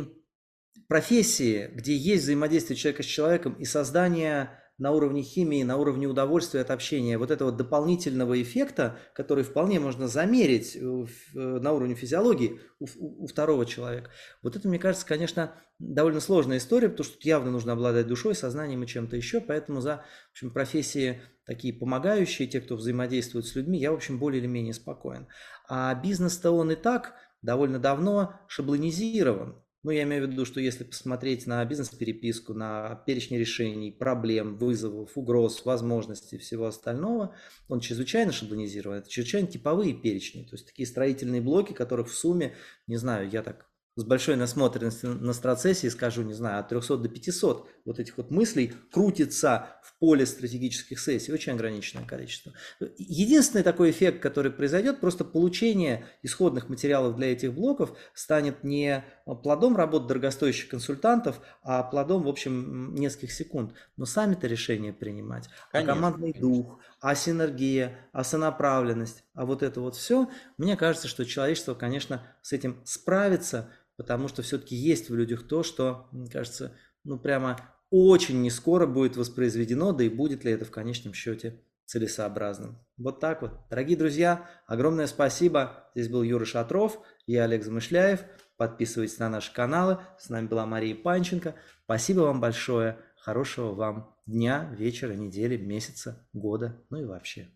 профессии, где есть взаимодействие человека с человеком и создание на уровне химии, на уровне удовольствия от общения, вот этого дополнительного эффекта, который вполне можно замерить э, на уровне физиологии у, второго человека. Вот это, мне кажется, конечно, довольно сложная история, потому что явно нужно обладать душой, сознанием и чем-то еще, поэтому за в общем, профессии такие помогающие, те, кто взаимодействует с людьми, я, в общем, более или менее спокоен. А бизнес-то он и так довольно давно шаблонизирован. Ну, я имею в виду, что если посмотреть на бизнес-переписку, на перечни решений, проблем, вызовов, угроз, возможностей всего остального, он чрезвычайно шаблонизирован. Это чрезвычайно типовые перечни. То есть такие строительные блоки, которых в сумме, не знаю, я так с большой насмотренностью на страцессии, скажу, не знаю, от 300 до 500 вот этих вот мыслей крутится в поле стратегических сессий, очень ограниченное количество. Единственный такой эффект, который произойдет, просто получение исходных материалов для этих блоков станет не плодом работы дорогостоящих консультантов, а плодом, в общем, нескольких секунд. Но сами-то решения принимать, конечно, а командный конечно. дух, а синергия, а сонаправленность, а вот это вот все, мне кажется, что человечество, конечно, с этим справится, потому что все-таки есть в людях то, что, мне кажется, ну прямо очень не скоро будет воспроизведено, да и будет ли это в конечном счете целесообразным. Вот так вот. Дорогие друзья, огромное спасибо. Здесь был Юра Шатров, я Олег Замышляев. Подписывайтесь на наши каналы. С нами была Мария Панченко. Спасибо вам большое. Хорошего вам дня, вечера, недели, месяца, года, ну и вообще.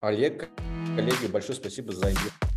Олег, коллеги, большое спасибо за эфир.